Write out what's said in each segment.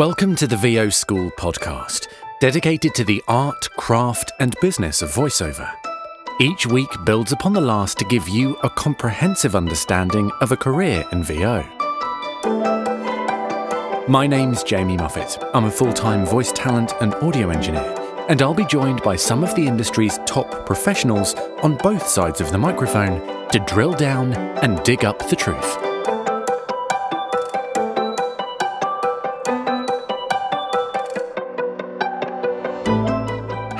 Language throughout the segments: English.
Welcome to the VO School podcast, dedicated to the art, craft, and business of voiceover. Each week builds upon the last to give you a comprehensive understanding of a career in VO. My name's Jamie Muffett. I'm a full time voice talent and audio engineer, and I'll be joined by some of the industry's top professionals on both sides of the microphone to drill down and dig up the truth.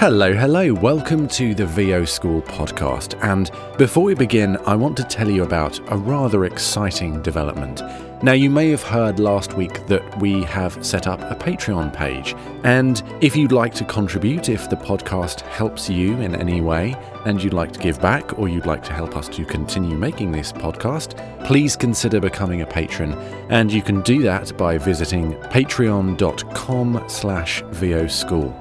Hello, hello. Welcome to the VO School podcast. And before we begin, I want to tell you about a rather exciting development. Now, you may have heard last week that we have set up a Patreon page. And if you'd like to contribute, if the podcast helps you in any way, and you'd like to give back, or you'd like to help us to continue making this podcast, please consider becoming a patron. And you can do that by visiting patreon.com slash VOSchool.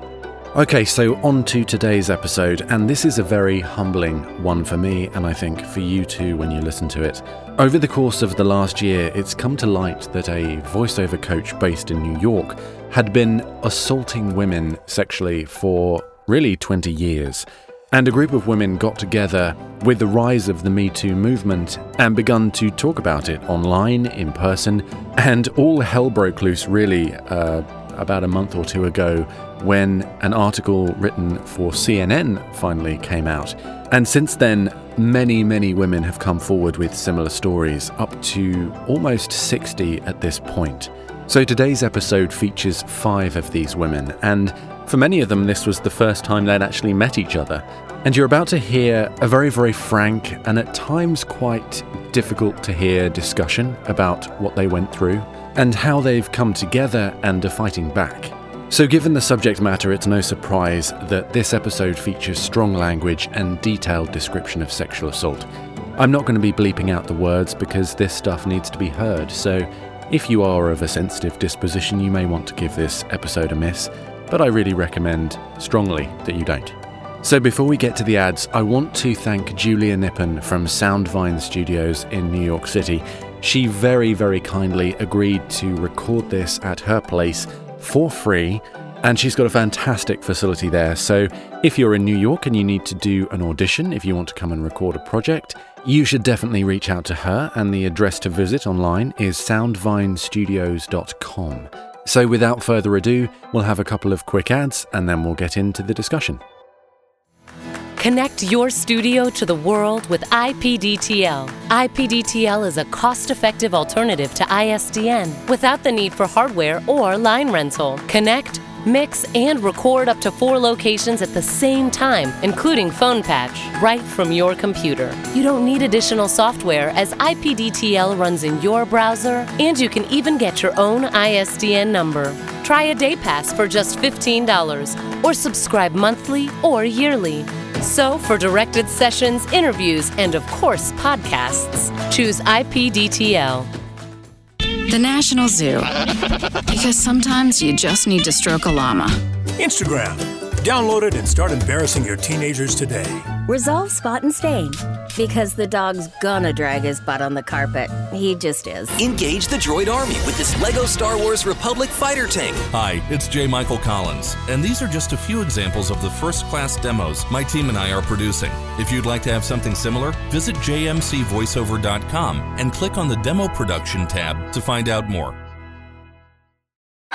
Okay, so on to today's episode, and this is a very humbling one for me, and I think for you too when you listen to it. Over the course of the last year, it's come to light that a voiceover coach based in New York had been assaulting women sexually for really 20 years. And a group of women got together with the rise of the Me Too movement and begun to talk about it online, in person, and all hell broke loose really uh, about a month or two ago when an article written for CNN finally came out. And since then, many, many women have come forward with similar stories, up to almost 60 at this point. So today's episode features five of these women, and for many of them, this was the first time they'd actually met each other. And you're about to hear a very, very frank and at times quite difficult to hear discussion about what they went through and how they've come together and are fighting back. So, given the subject matter, it's no surprise that this episode features strong language and detailed description of sexual assault. I'm not going to be bleeping out the words because this stuff needs to be heard, so if you are of a sensitive disposition, you may want to give this episode a miss, but I really recommend strongly that you don't. So, before we get to the ads, I want to thank Julia Nippen from Soundvine Studios in New York City. She very, very kindly agreed to record this at her place for free. And she's got a fantastic facility there. So, if you're in New York and you need to do an audition, if you want to come and record a project, you should definitely reach out to her. And the address to visit online is soundvinestudios.com. So, without further ado, we'll have a couple of quick ads and then we'll get into the discussion. Connect your studio to the world with IPDTL. IPDTL is a cost effective alternative to ISDN without the need for hardware or line rental. Connect, mix, and record up to four locations at the same time, including phone patch, right from your computer. You don't need additional software as IPDTL runs in your browser, and you can even get your own ISDN number. Try a day pass for just $15 or subscribe monthly or yearly. So, for directed sessions, interviews, and of course, podcasts, choose IPDTL. The National Zoo. Because sometimes you just need to stroke a llama. Instagram. Download it and start embarrassing your teenagers today. Resolve spot and stain. Because the dog's gonna drag his butt on the carpet. He just is. Engage the droid army with this LEGO Star Wars Republic fighter tank. Hi, it's J. Michael Collins, and these are just a few examples of the first class demos my team and I are producing. If you'd like to have something similar, visit jmcvoiceover.com and click on the Demo Production tab to find out more.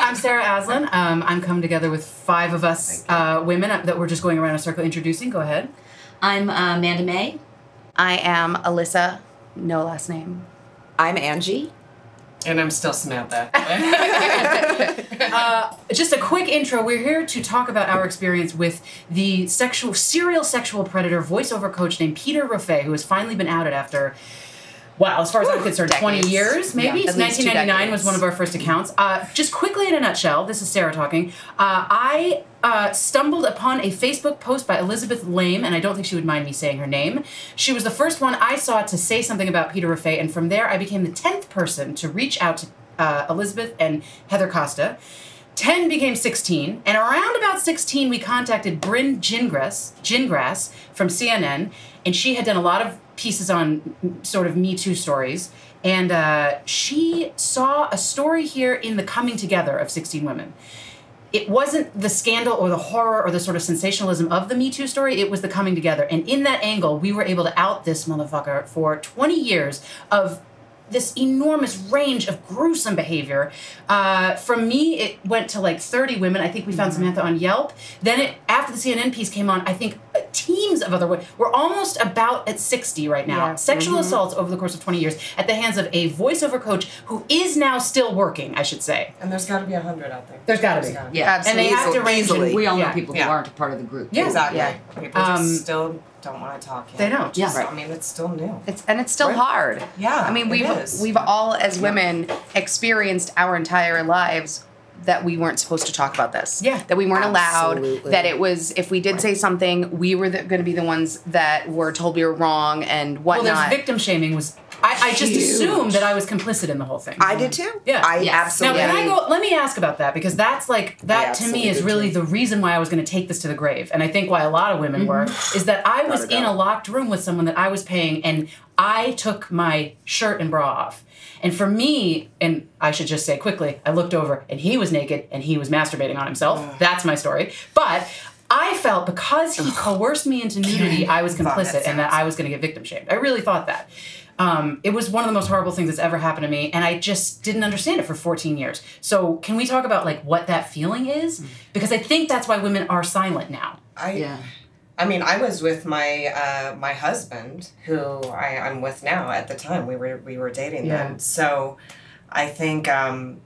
I'm Sarah Aslan. Um, I'm coming together with five of us uh, women that we're just going around a circle introducing. Go ahead. I'm uh, Amanda May. I am Alyssa, no last name. I'm Angie. And I'm still Samantha. uh, just a quick intro. We're here to talk about our experience with the sexual serial sexual predator voiceover coach named Peter Rofé, who has finally been outed after well, as far as I'm concerned, Decades. 20 years maybe. Yeah, at least two 1999 was one of our first accounts. Uh, just quickly in a nutshell, this is Sarah talking. Uh, I uh, stumbled upon a Facebook post by Elizabeth Lame, and I don't think she would mind me saying her name. She was the first one I saw to say something about Peter Rofé, and from there I became the 10th person to reach out to uh, Elizabeth and Heather Costa. 10 became 16, and around about 16, we contacted Brynn Gingras, Gingras from CNN, and she had done a lot of pieces on sort of Me Too stories. and uh, she saw a story here in the coming together of 16 women. It wasn't the scandal or the horror or the sort of sensationalism of the Me Too story, it was the coming together. And in that angle, we were able to out this motherfucker for 20 years of this enormous range of gruesome behavior. Uh, from me, it went to like 30 women. I think we found Samantha on Yelp. Then it after the CNN piece came on, I think uh, teams of other women. We're almost about at 60 right now. Yeah. Sexual Mhm. assaults over the course of 20 years at the hands of a voiceover coach who is now still working, I should say. And there's got to be a hundred out there. There's gotta be. gotta Yeah, And they have to range in- We all know yeah. people Yeah. who aren't a part of the group. Yeah. exactly. Yeah. People Um, just still don't want to talk. Yet. They don't. Just- Yeah. I mean, it's still new. It's and it's still Right. hard. Yeah, I mean, we've is. we've all as women experienced our entire lives that we weren't supposed to talk about this. Yeah. That we weren't allowed. That it was if we did say something, we were going to be the ones that were told we were wrong and whatnot. Well, there's victim shaming was. I, I just Huge. assumed that I was complicit in the whole thing. I did too. Yeah. I Yes. absolutely. Now, can I go? Let me ask about that because that's like that to me is really too. the reason why I was going to take this to the grave, and I think why a lot of women were mm-hmm. is that I was in a locked room with someone that I was paying, and I took my shirt and bra off. And for me, and I should just say quickly, I looked over and he was naked and he was masturbating on himself. That's my story. But I felt because he coerced me into nudity, I was Thought that complicit and that I was going to get victim shamed. I really thought that. Um, it was one of the most horrible things that's ever happened to me, and I just didn't understand it for 14 years. So, can we talk about like what that feeling is? Because I think that's why women are silent now. I, Yeah. I mean, I was with my uh, my husband, who I, I'm with now. At the time, we were we were dating Yeah. then. So, I think, um,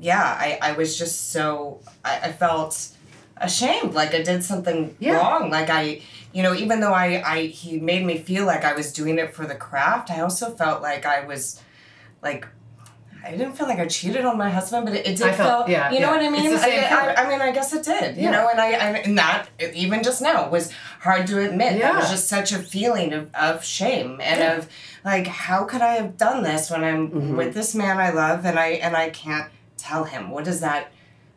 yeah, I, I was just so I, I felt ashamed, like I did something Yeah. wrong. Like I, you know, even though I, I he made me feel like I was doing it for the craft, I also felt like I was, like. I didn't feel like I cheated on my husband, but it, it did I felt- feel, yeah, you know yeah. what I mean? It's the same I. I, I mean, I guess it did, yeah. you know, and I, I and that even just now was hard to admit. Yeah. That was just such a feeling of, of shame and Yeah. of like, how could I have done this when I'm Mm-hmm. with this man I love and I and I can't tell him? What does that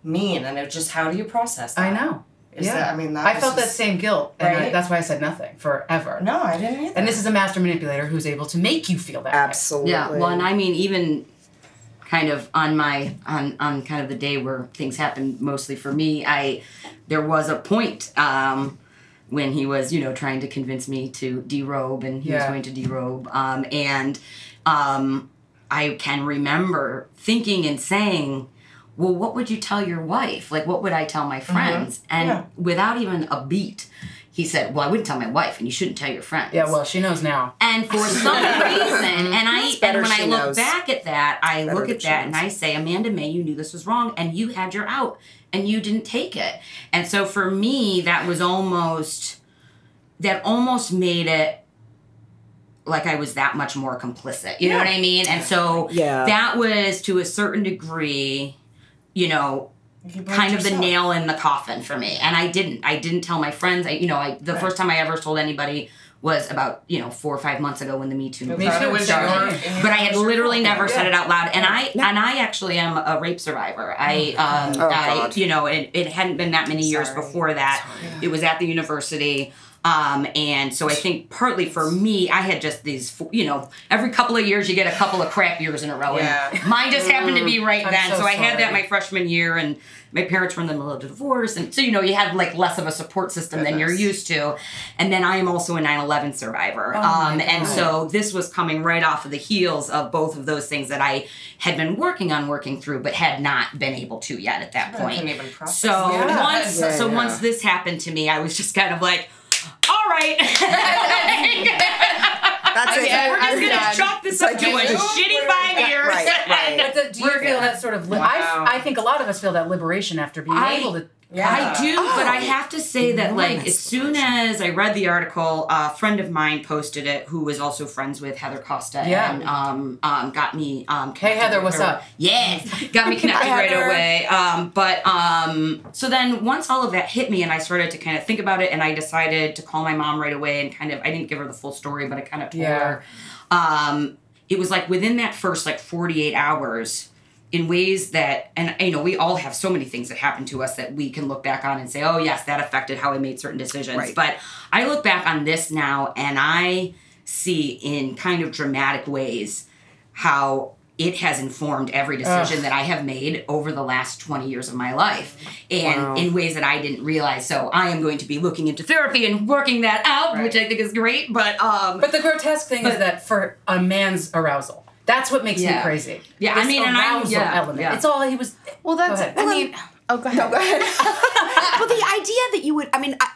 mean? And it just how do you process that? I know. Is yeah. that- I mean, that I was felt that same guilt, and I- that's why I said nothing forever. No, I didn't either. And this is a master manipulator who's able to make you feel that. way. Absolutely. Yeah. Well, and I mean, even kind of on my on on kind of the day where things happened mostly for me, I there was a point um, when he was you know trying to convince me to derobe, and he was going to derobe, um, and um, I can remember thinking and saying. Well, what would you tell your wife? Like, what would I tell my mm-hmm. friends? And Yeah. without even a beat, he said, "Well, I wouldn't tell my wife, and you shouldn't tell your friends." Yeah, well, she knows now. And for some reason, and I and when I look knows. back at that, I Better look at that and. I say, Amanda May, you knew this was wrong, and you had your out, and you didn't take it. And so for me, that was almost that almost made it like I was that much more complicit. You know what I mean? And so Yeah. that was to a certain degree, you know, You blamed kind of the nail in the coffin for me. And I didn't. I didn't tell my friends. I, you know, I the first time I ever told anybody was about you know four or five months ago when the Me Too movement Too was started. your- But I had literally fault. never said it out loud, and I and I actually am a rape survivor. I um Oh, I, God. you know it, it hadn't been that many years Sorry. before that. It was at the university. Um, and so I think partly for me, I had just these, you know, every couple of years you get a couple of crap years in a row. Yeah. And mine just happened to be right I'm then. so So, I had that my freshman year and my parents were in the middle of a divorce. And so, you know, you have like less of a support system than you're used to. And then I am also a 9 11 survivor. Oh um, and so this was coming right off of the heels of both of those things that I had been working on working through, but had not been able to yet at that point. So that. once, Yeah, so yeah. once this happened to me, I was just kind of like, all right. That's it. We're just I'm gonna done. chalk this up like to a shitty five years. Right, right. But the, do you We're feel good. that sort of? Li- Wow. I, I think a lot of us feel that liberation after being I- able to. Yeah. I do, but I Oh, have to say that, like, as soon as I read the article, a friend of mine posted it, who was also friends with Heather Costa, Yeah. and um, um, got me. Um, Hey, Heather, what's her. up? Yes, got me connected right Heather. away. Um, but um, so then once all of that hit me, and I started to kind of think about it, and I decided to call my mom right away, and kind of I didn't give her the full story, but I kind of told Yeah. her. Um, it was like within that first like 48 hours in ways that and you know we all have so many things that happen to us that we can look back on and say oh yes that affected how i made certain decisions Right. but i look back on this now and i see in kind of dramatic ways how it has informed every decision Ugh. that I have made over the last 20 years of my life and Wow. in ways that I didn't realize. So I am going to be looking into therapy and working that out, which I think is great. But um But the grotesque thing is that for a man's arousal, that's what makes me crazy. Yeah, I mean, and I'm- arousal yeah, element. yeah. It's all he was. Well, that's. ahead. I mean, oh, go ahead. No, go ahead. well, the idea that you would, I mean, I,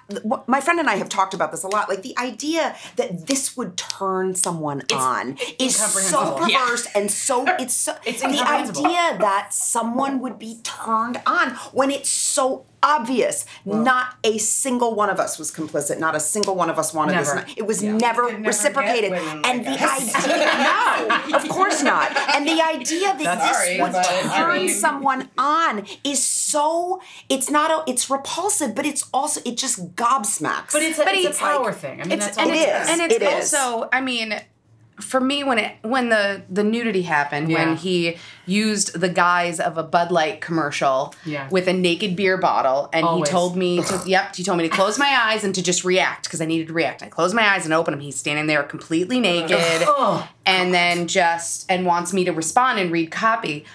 my friend and I have talked about this a lot. Like, the idea that this would turn someone on is so incomprehensible. Yeah. perverse and so, it's so, It's the idea that someone would be turned on when it's so obvious. not a single one of us was complicit. Not a single one of us wanted Never. this. It was Yeah. never never reciprocated. and the like us. idea, no, of course not. And the idea that That's this sorry, would but I turn mean- someone on is so. It's not a. It's repulsive, but it's also it just gobsmacks. But it's a, But it's it's a power thing. I mean, it's that's all and it it's, is. and it's It is. also I mean for me when it when the the nudity happened Yeah. when he used the guise of a Bud Light commercial Yeah. with a naked beer bottle and Always. he told me to yep he told me to close my eyes and to just react because I needed to react. I closed my eyes and opened them. He's standing there completely naked Oh, and then just and wants me to respond and read copy.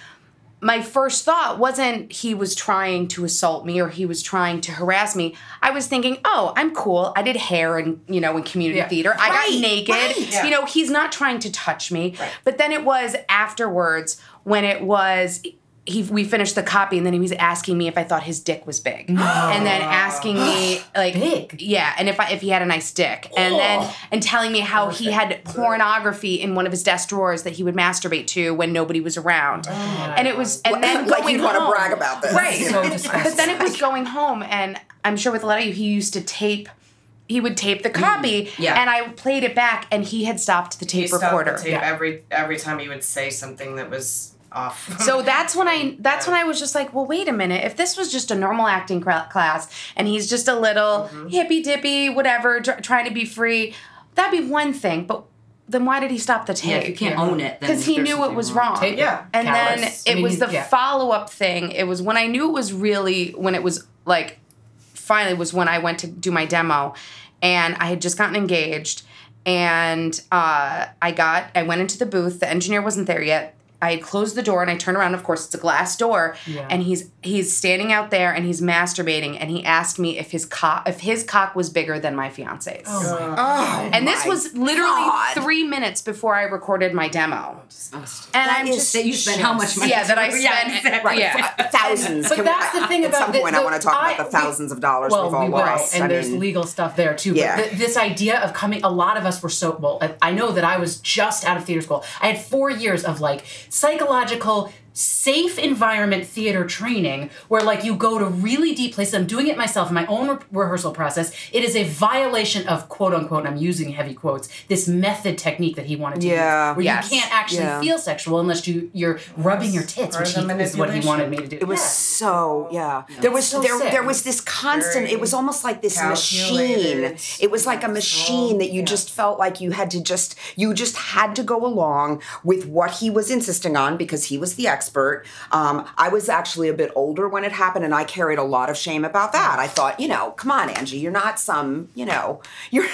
My first thought wasn't he was trying to assault me or he was trying to harass me. I was thinking, "Oh, I'm cool. I did hair and, you know, in community Yeah. theater. I Right, got naked. right. You know, he's not trying to touch me." But then it was afterwards when it was he we finished the copy and then he was asking me if I thought his dick was big. And then asking me like Big? Yeah, and if I if he had a nice dick. And then and telling me how he had pornography in one of his desk drawers that he would masturbate to when nobody was around. Oh and it was and then like going you'd want to home- brag about this. Right. So. But then it was going home, and I'm sure with a lot of you, he used to tape. He would tape the mm, copy, yeah. and I played it back, and he had stopped the He tape stopped recorder. the tape every every time he would say something that was off. So that's when I that's when I was just like, well, wait a minute. If this was just a normal acting class, and he's just a little Mm-hmm. hippy dippy, whatever, tr- trying to be free, that'd be one thing. But then why did he stop the tape? yeah, if you can't own it, because he knew it was wrong. wrong. Tape- Yeah. And then it I mean, was the yeah. follow up thing. It was when I knew it was really when it was like finally was when I went to do my demo, and I had just gotten engaged, and uh, I got I went into the booth. The engineer wasn't there yet. I had closed the door and I turn around. Of course, it's a glass door, Yeah. and he's he's standing out there and he's masturbating. And he asked me if his cock if his cock was bigger than my fiance's. Oh, oh and this was literally God. three minutes before I recorded my demo. Oh, and That I'm is just That you spent how much money? yeah that I to- spent exactly. Right, yeah. thousands. But Can we- that's the I- thing At about some the- point, I want to talk I- about the thousands of dollars well, we've all we will, lost. and I there's mean, legal stuff there too. Yeah. But th- this idea of coming, a lot of us were so well. I- I know that I was just out of theater school. I had four years of like psychological. Safe environment theater training where, like, you go to really deep places. I'm doing it myself in my own re- rehearsal process. It is a violation of quote unquote, and I'm using heavy quotes, this method technique that he wanted to Yeah. use. Where Yes. you can't actually Yeah. feel sexual unless you, you're rubbing your tits, Or which he, is what he wanted me to do. It was Yeah. so yeah. There was so there sick. there was this constant. It was almost like this machine. It was like a machine that you just felt like you had to just you just had to go along with what he was insisting on because he was the expert. Um, I was actually a bit older when it happened, and I carried a lot of shame about that. I thought, you know, come on, Angie, you're not some, you know, you're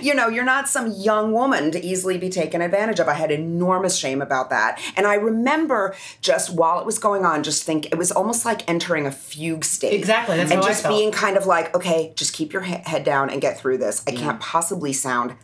you know, you're not some young woman to easily be taken advantage of. I had enormous shame about that, and I remember just while it was going on, just think it was almost like entering a fugue state. Exactly, that's and how I just being kind of like, okay, just keep your he- head down and get through this. I can't possibly sound.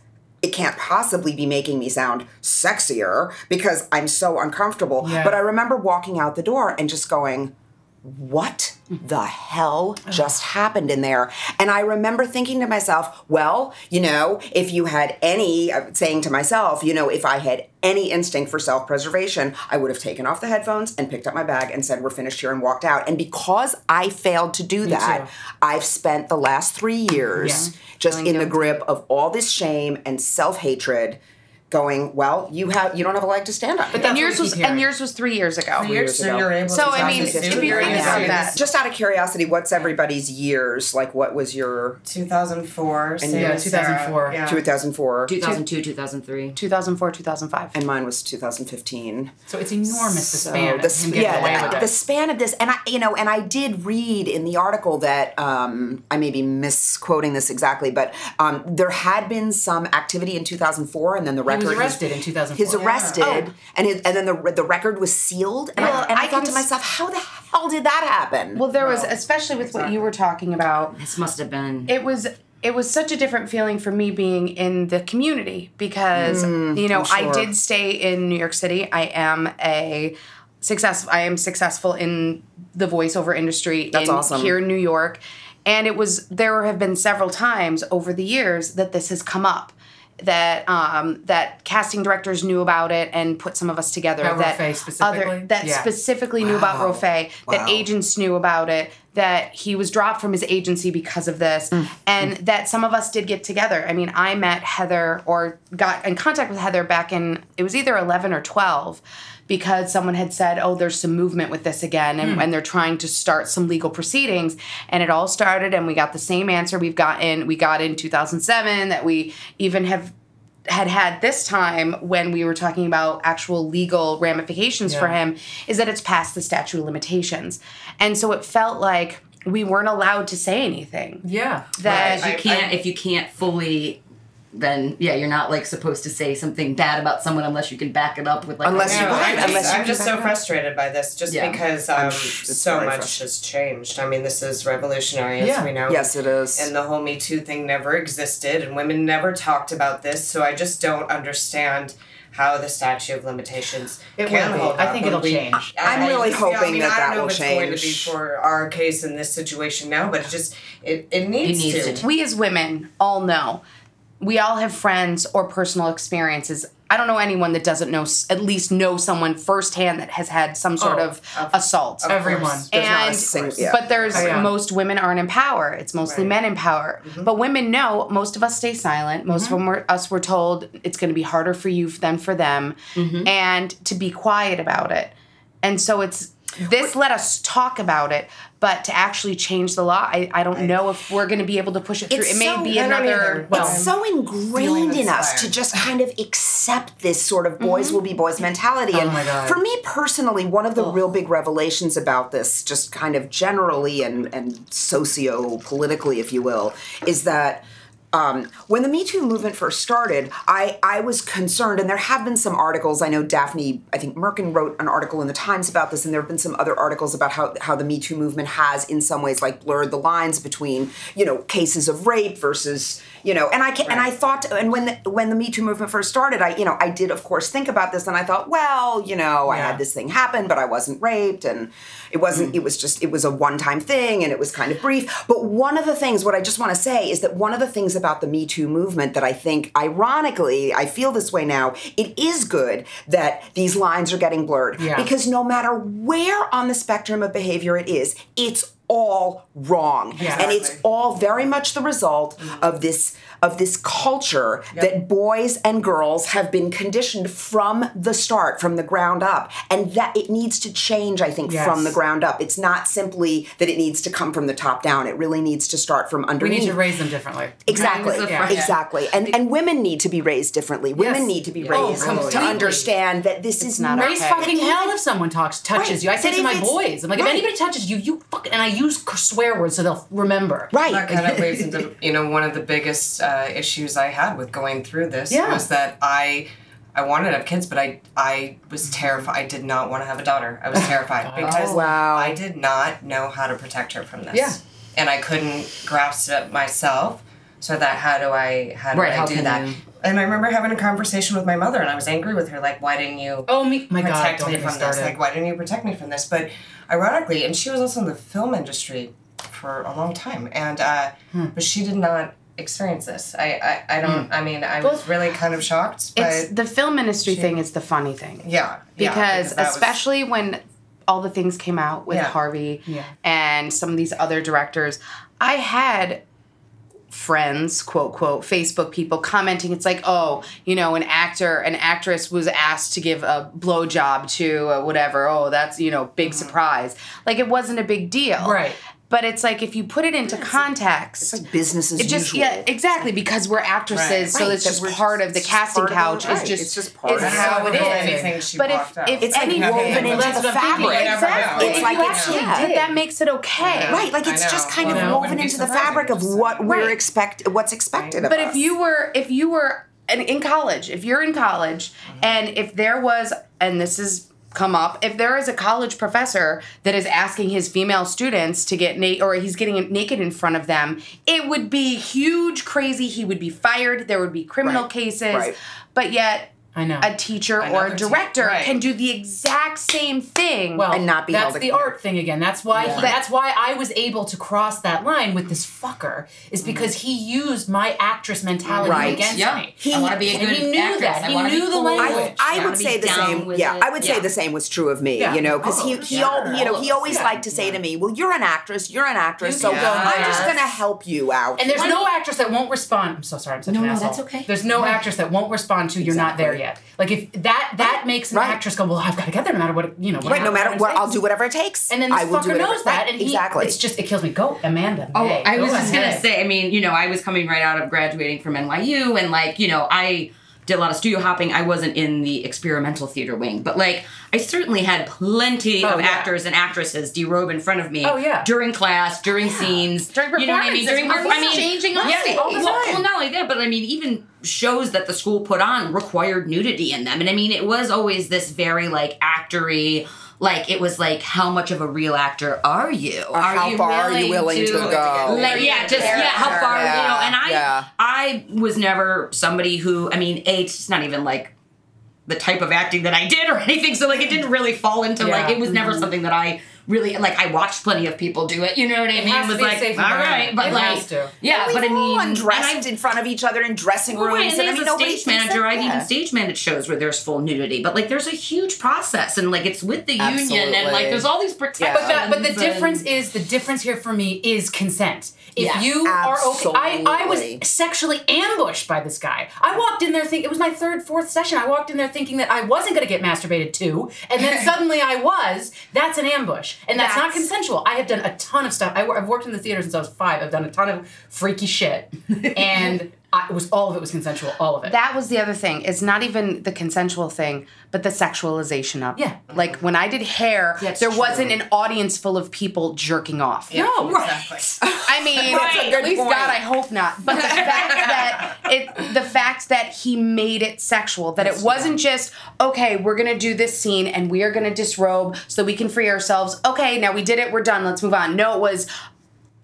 It can't possibly be making me sound sexier because I'm so uncomfortable. Yeah. But I remember walking out the door and just going, what the hell just happened in there? And I remember thinking to myself, well, you know, if you had any, uh, saying to myself, you know, if I had any instinct for self preservation, I would have taken off the headphones and picked up my bag and said, we're finished here and walked out. And because I failed to do that, too. I've spent the last three years Yeah. just in the grip of all this shame and self hatred. Going well, you have you don't have a leg to stand on. But and yours was hearing. and yours was three years ago. Three years, so you're able So, I mean, if you think about that- Just out of curiosity, what's everybody's years? Like, what was your 2004. same yeah, as Sarah. 2004. Yeah. 2004? 2002, 2003. 2004, 2005. And mine was 2015. So it's enormous the So span. the, of him getting yeah, away the, with it. the span of this, and I, you know, and I did read in the article that um, I may be misquoting this exactly, but um, there had been some activity in 2004, and then the Yeah, record. was arrested in 2004. He's arrested, and his, and then the the record was sealed. And, Well, I, and I, I thought to myself, how the hell did that happen? Well, there was especially with what you were talking about. This must have been. It was it was such a different feeling for me being in the community because Mm, you know I'm sure. I did stay in New York City. I am a success. I am successful in the voiceover industry That's in, awesome. here in New York, and it was there have been several times over the years that this has come up. That um, that casting directors knew about it and put some of us together. About that specifically? other that Yeah. specifically knew about Wow. Rofé. That agents knew about it. That he was dropped from his agency because of this, Mm. and that some of us did get together. I mean, I met Heather or got in contact with Heather back in it was either eleven or twelve. Because someone had said, "Oh, there's some movement with this again, and, hmm. and they're trying to start some legal proceedings," and it all started, and we got the same answer we've gotten. We got in 2007 that we even have had had this time when we were talking about actual legal ramifications for him is that it's past the statute of limitations. And so it felt like we weren't allowed to say anything. Yeah. That Because you can't if you can't fully then yeah, you're not like supposed to say something bad about someone unless you can back it up with like Unless you- No, right, I'm just, unless you I'm just so frustrated by this, just Yeah. because um, so much has changed. I mean, this is revolutionary, as Yeah. we know. yes, it is. And the whole Me Too thing never existed, and women never talked about this. So I just don't understand how the statute of limitations It can will be. hold I think it'll we- change. I'm I- really yeah, I hoping mean, that I that don't know will if it's going to be change. for our case in this situation now, but it just it, it needs, needs to. to. we as women all know we all have friends or personal experiences. I don't know anyone that doesn't know at least know someone firsthand that has had some sort Oh, of, of- assault. Of Everyone. course. Not a and sing- yeah. but there's Oh, yeah. most women aren't in power. It's mostly Right. men in power. Mm-hmm. But women know most of us stay silent. Most mm-hmm. of them were us were told it's going to be harder for you than for them. Mm-hmm. And to be quiet about it. And so it's this let us talk about it but to actually change the law i, I don't know if we're going to be able to push it through It's it may so- be another well it's so ingrained in us to just kind of accept this sort of mm-hmm. boys will be boys mentality. Oh and my God. for me personally, one of the real big revelations about this, just kind of generally and, and socio politically, if you will, is that. Um, when the Me Too movement first started, I, I was concerned, and there have been some articles. I know Daphne, I think Merkin wrote an article in the Times about this, and there have been some other articles about how, how the Me Too movement has, in some ways, like blurred the lines between, you know, cases of rape versus, you know, and I can, and I thought, and when the, when the Me Too movement first started, I, you know, I did of course think about this, and I thought, well, you know, I had this thing happen, but I wasn't raped, and it wasn't. Hmm. It was just, it was a one time thing, and it was kind of brief. But one of the things, what I just want to say is that one of the things about the Me Too movement that I think, ironically, I feel this way now. It is good that these lines are getting blurred Yeah. because no matter where on the spectrum of behavior it is, it's all wrong Yeah. and it's all very much the result of this of this culture that boys and girls have been conditioned from the start from the ground up and that it needs to change i think Yes. from the ground up it's not simply that it needs to come from the top down it really needs to start from under We need to raise them differently. Exactly. Yeah. Exactly. And and women need to be raised differently. Women Yes. need to be Yeah. Oh, raised to understand that this is not not Raise Okay. fucking that hell even- if someone talks touches Right. you. I say to my boys, I'm like, right. if anybody touches you, you fuck, and I use swear words so they'll remember. Right. That kind of leads into you know one of the biggest uh, issues I had with going through this Yeah. was that I I wanted to have kids, but I I was terrified. I did not want to have a daughter. I was terrified because Oh, wow. I did not know how to protect her from this. Yeah. and I couldn't grasp it myself. So that how do I how do Right, I how do that? you- And I remember having a conversation with my mother, and I was angry with her, like, why didn't you? Oh me, my god, protect don't me from this. Like, why didn't you protect me from this? But ironically, and she was also in the film industry for a long time, and uh, Hmm. but she did not experience this. I I, I don't. I mean, I was really kind of shocked. But it's the film industry thing is the funny thing yeah, yeah, because that was- especially when all the things came out with Yeah. Harvey Yeah. and some of these other directors, I had friends, quote quote, Facebook people commenting. It's like, oh, you know, an actor, an actress was asked to give a blowjob to uh, whatever. Oh, that's you know, big surprise. Like it wasn't a big deal, Mm-hmm. Right. But it's like if you put it into context, It's like business as it just usual. yeah exactly because we're actresses Right. so Right, it's just we're part just- of the casting part of couch the- is right, just it's just part is of how it is Anything she but if, if It's like any woven into the what fabric. Exactly. It's if like you it's- actually yeah. did that makes it okay Right, like it's just kind Well, of it woven wouldn't into the fabric of what we're expect what's expected of but us. if you were if you were and in college, if you're in college, and if there was, and this is come up, if there is a college professor that is asking his female students to get naked, or he's getting naked in front of them, it would be huge, crazy. He would be fired. There would be criminal Right. cases. Right. But yet, I know. a teacher or Another a te- director right. can do the exact same thing Well, and not be that's the art thing again. That's why Yeah. he, that's why I was able to cross that line with this fucker is mm-hmm. because he used my actress mentality Right. against Yeah. me. He- I wanna be a good he knew actress. that. He wanna be knew the cool. language. I, I would say the same. Yeah, I would say the same was true of me. Yeah. You know, because he Oh, he sure. al- you know he oh, always us. liked to say to me, "Well, you're an actress. You're an actress. You So I'm just gonna help you out." And there's no actress that won't respond. I'm so sorry. I'm such No, an no, asshole. that's okay. There's no actress that won't respond to you're not there Exactly. Yet. Like if that that makes an actress go, well, I've got to get there no matter what you know. what Right, no matter what, I'll do whatever it takes. And then this I will fucker whatever- knows that, right, and he, exactly. it's just it kills me. Go, Amanda. Oh, May, I was just gonna say. I mean, you know, I was coming right out of graduating from NYU, and like, you know, I did a lot of studio hopping. I wasn't in the experimental theater wing, but like, I certainly had plenty Oh, of yeah. actors and actresses derobe in front of me. Oh, yeah. during class, during scenes, During you know what I mean? During performances, I mean, changing yeah, All the well, time. well, not only that, but I mean, even shows that the school put on required nudity in them, and I mean, it was always this very like actory. Like it was like, how much of a real actor are you? Or how far are you willing to go? Like, yeah, just yeah, how far you know? And I, Yeah. I was never somebody who, I mean, a, it's not even like the type of acting that I did or anything. So like, it didn't really fall into like, it was never Mhm. something that I really like. I watched plenty of people do it. You know what I mean? has to was be a like, safe all right, environment. but It like, has to. yeah, but I mean, all and undressed in front of each other in dressing well, rooms, right, and and I mean, a nobody stage manager, I've yeah. even stage managed shows where there's full nudity, but like there's a huge process, and like it's with the union, and like there's all these protections. But that, but the and- difference is the difference here for me is consent. If Yeah, you are okay, I, I was sexually ambushed by this guy. I walked in there thinking it was my third, fourth session. I walked in there thinking that I wasn't going to get masturbated to, and then suddenly I was. That's an ambush, and that's, not consensual. I have done a ton of stuff. I, I've worked in the theater since I was five. I've done a ton of freaky shit, and I, it was all of it was consensual. All of it. That was the other thing. It's not even the consensual thing, but the sexualization of. it. Yeah. Like when I did hair, That's there true. wasn't an audience full of people jerking off. no, exactly. I mean, That's a good at least point. God, I hope not. But the fact that it, the fact that he made it sexual, that it wasn't just okay, we're gonna do this scene and we are gonna disrobe so we can free ourselves. Okay, now we did it, we're done. Let's move on. No, it was.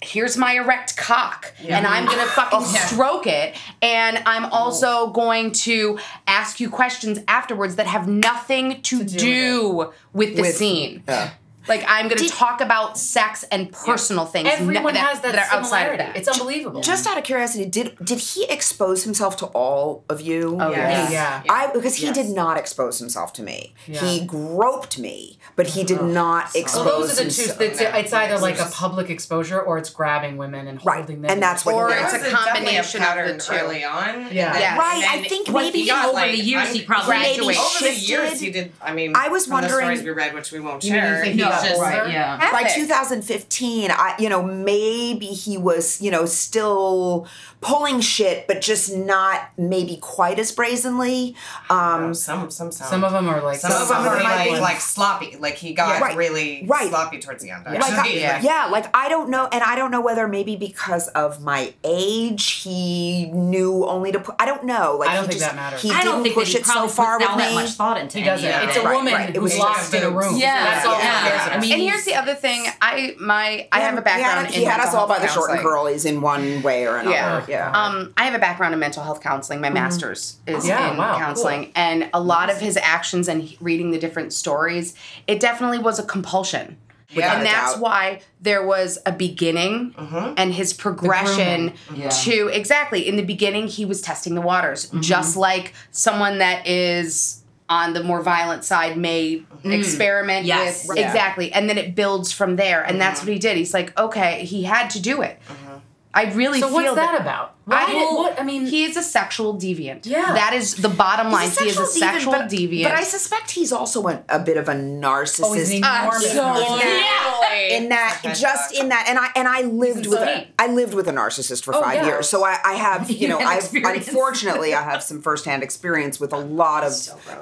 Here's my erect cock, and I'm gonna fucking oh, stroke it, and I'm oh. also going to ask you questions afterwards that have nothing to, do, with, the With- scene. yeah. Like I'm gonna talk about sex and personal things. everyone that, has that, that are outside of similarity. that. It's unbelievable. Just out of curiosity, did did he expose himself to all of you? Oh, yes. Yeah. I because he Yes. did not expose himself to me. Yeah. He groped me, but he did not expose Well, those are the two. himself. It's, it's either like a public exposure or it's grabbing women and Right, holding them. and that's what Or he it's a There was combination of the two. early on. Yeah. Yes. Right, I think maybe he got, over like, the years I'm- he probably maybe graduated. Over the years, he did. I mean, I was wondering- the stories we read, which we won't You mean you share. No, got just- older? yeah. by 2015 i you know maybe he was you know still pulling shit but just not maybe quite as brazenly um some some sound. Some of them are like Some of them some of are them might like, be- like sloppy. Like he got Yeah. Right. really Right. sloppy towards the end. like I, Actually. yeah. like I don't know, and I don't know whether maybe because of my age, he knew only to put. I don't know. Like I don't he think just, that matters. He I don't didn't think that push he it so far puts with all me. that much thought into He doesn't. of that. It's a Right, woman right. It who's was locked in a room. Yeah, That's all yeah. He. I mean, and here's the other thing. I my I have a background He had, in he had us all by health the short and counseling. curlies in one way or another. Yeah. Yeah. Um, I have a background in mental health counseling. My mm-hmm. master's is Yeah, in wow, counseling, cool. and a lot of his actions and reading the different stories, it definitely was a compulsion. Without and that's doubt. why there was a beginning mm-hmm. and his progression Yeah. to exactly in the beginning he was testing the waters mm-hmm. just like someone that is on the more violent side may mm. experiment Yes. with Yeah. exactly. And then it builds from there. And that's mm-hmm. what he did. He's like okay he had to do it mm-hmm. I really So feel what's that about? Why did- what- I mean, he is a sexual deviant. Yeah. that is the bottom line. He's a he is a sexual sexual deviant, deviant. but, but I suspect he's also a, a bit of a narcissist. Oh, he's an ah, enormous Absolutely. narcissist. in that just in that and i and i lived with a, i lived with a narcissist for Oh, five yeah. years so i, I have you know i've unfortunately i have some firsthand experience with a lot of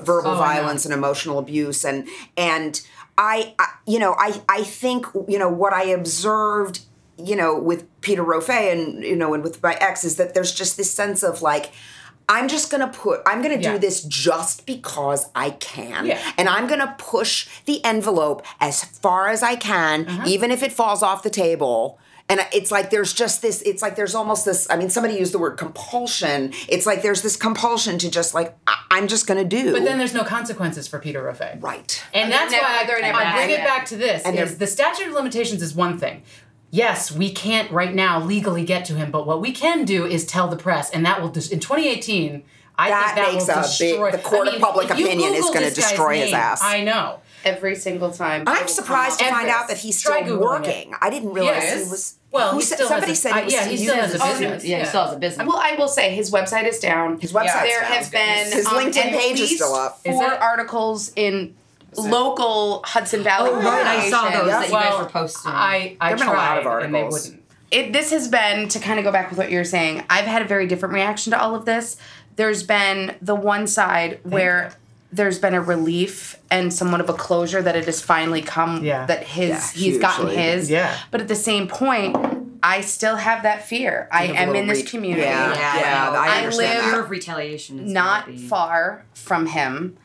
verbal Oh, violence and emotional abuse and and I, I you know i i think you know what i observed you know with peter Rofe and you know and with my ex is that there's just this sense of like I'm just gonna put. I'm gonna Yeah. do this just because I can, Yeah. and I'm gonna push the envelope as far as I can, Uh-huh. even if it falls off the table. And it's like there's just this. It's like there's almost this. I mean, somebody used the word compulsion. It's like there's this compulsion to just like I, I'm just gonna do. But then there's no consequences for Peter Rofe. right. And And that's they're why I, I bring it back to this: And is the statute of limitations is one thing. Yes, we can't right now legally get to him, but what we can do is tell the press, and that will dis- in 2018. I That think that makes will a big- destroy. the court I of public if you opinion is gonna this guy's destroy his ass. I know. Every single time. I'm surprised to find Everest. out that he's still Googling working. it. I didn't realize Yes. he was. Well, he said- still somebody has a- said he uh, was yeah, still he still has using a it. business. Yeah, he still has a business. Well, I will say his website is down. His website's There down. have been His um, LinkedIn page is still up. Four articles in local Hudson Valley. Oh, right, I saw publications. those that you guys Well, were posting. I I There've been a lot of tried, and they articles. wouldn't. it this has been to kind of go back with what you're saying i've had a very different reaction to all of this there's been the one side where there's been a relief and somewhat of a closure that it has finally come Yeah. that his Yeah, he's gotten his Yeah. but at the same point i still have that fear i am in this re- community Yeah, yeah, I I live- that. Fear of retaliation. Is not far from him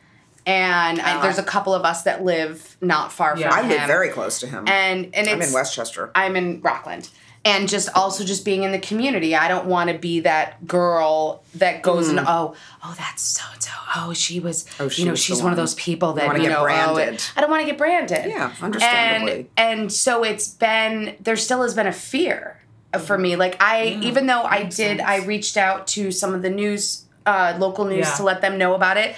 and there's a couple of us that live not far Yeah. from I him I live very close to him. and and I'm in Westchester. I'm in Rockland. And just also just being in the community. I don't want to be that girl that goes and oh, oh that's so and so. Oh, she was Mm. Oh, she you know, was she's one of those people that you get know, oh, branded. it- I don't want to get branded. Yeah, understandably. And and so it's been there still has been a fear for me. Like I even though I did I reached out to some of the news uh, local news Yeah. to let them know about it.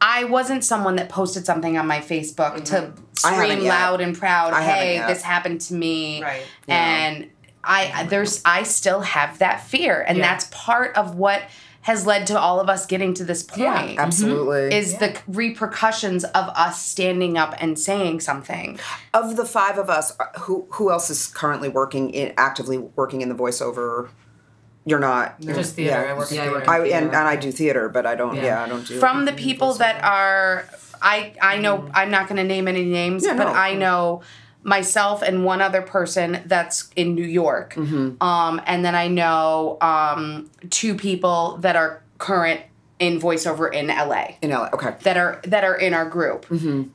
I wasn't someone that posted something on my Facebook to Mm-hmm. I haven't scream loud and proud, I hey, this happened to me. Right. And I there's I still have that fear. And Yeah. that's part of what has led to all of us getting to this point. Absolutely. Is the repercussions of us standing up and saying something. of the five of us, uh, who who else is currently working in actively working in the voiceover? You're not. You're, Just theater. Yeah. I work in Yeah, I theater. I and, and I do theater, but I don't. Yeah, Yeah. I don't do. from the people that are I I know I'm not going to name any names, Yeah, but no. I know myself and one other person that's in New York. Um, and then I know um, two people that are current in voiceover in LA in LA. Okay. that are that are in our group.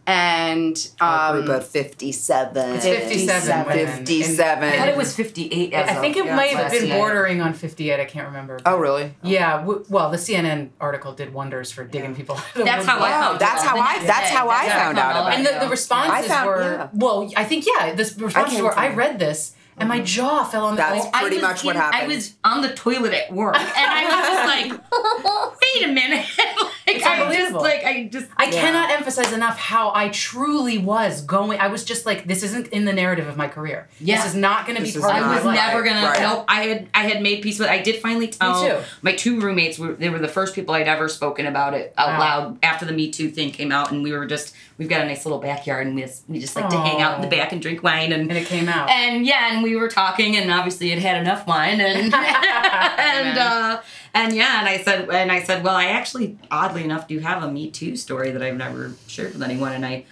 And um, Group of fifty-seven. It's 57 women. Fifty-seven. I thought it was 58 as I of think it might have last been year. bordering on 58. I can't remember. Oh, really? Yeah. W- well, the CNN article did wonders for digging people. out of the That's how I. Wow, found out. how I. That's how I That's how I found found out out. about And it. the, the responses I found- were yeah. well. I think yeah. The responses came were. I read this and my jaw fell on the. That's I pretty much what happened. I was on the toilet at work, and I was just like, "Wait a minute!" like It's I just like I just I cannot emphasize enough how I truly was going. I was just like, this isn't in the narrative of my career. Yeah. This is not going to be This part I was life. never gonna. Right. Nope. I had I had made peace with. I did finally tell too. my two roommates. Were, they were the first people I'd ever spoken about it out Wow. loud after the Me Too thing came out, and we were just we've got a nice little backyard, and we just, we just like to hang out in the Aw. back and drink wine, and And it came out. and yeah, and we were talking, and obviously it had enough wine, and and uh, and yeah, and I said, and I said, well, I actually, oddly enough, do have a Me Too story that I've never shared with anyone, and I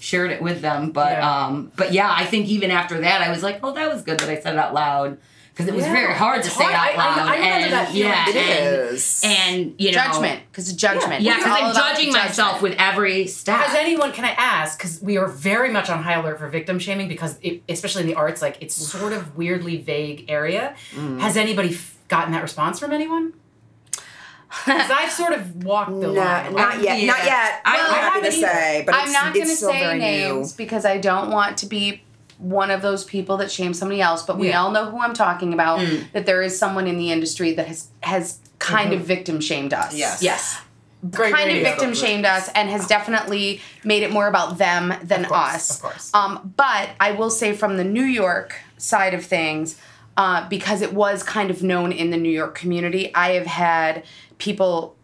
shared it with them, but Yeah. um, but yeah, I think even after that, I was like, oh, that was good that I said it out loud. Because it was Yeah, very hard to say hard. out I- I- I remember and, that feeling. Yeah, It and, is. and you know judgment because judgment. Yeah, because all I'm judging judgment. myself with every step. Has anyone? Can I ask? Because we are very much on high alert for victim shaming because, it, especially in the arts, like it's sort of weirdly vague area. Mm. Has anybody f- gotten that response from anyone? Because I've sort of walked the No, line. not yet. Not yet. I- I'm I happy to haven't say, but I'm it's, not going to say names new. because I don't want to be one of those people that shame somebody else. But we Yeah. all know who I'm talking about. Mm. That there is someone in the industry that has has kind Mm-hmm. of victim shamed us. yes. Yes. Great kind of victim shamed us and has definitely made it more about them than Of course, us. of course. Um, but I will say from the New York side of things, uh, because it was kind of known in the New York community, I have had people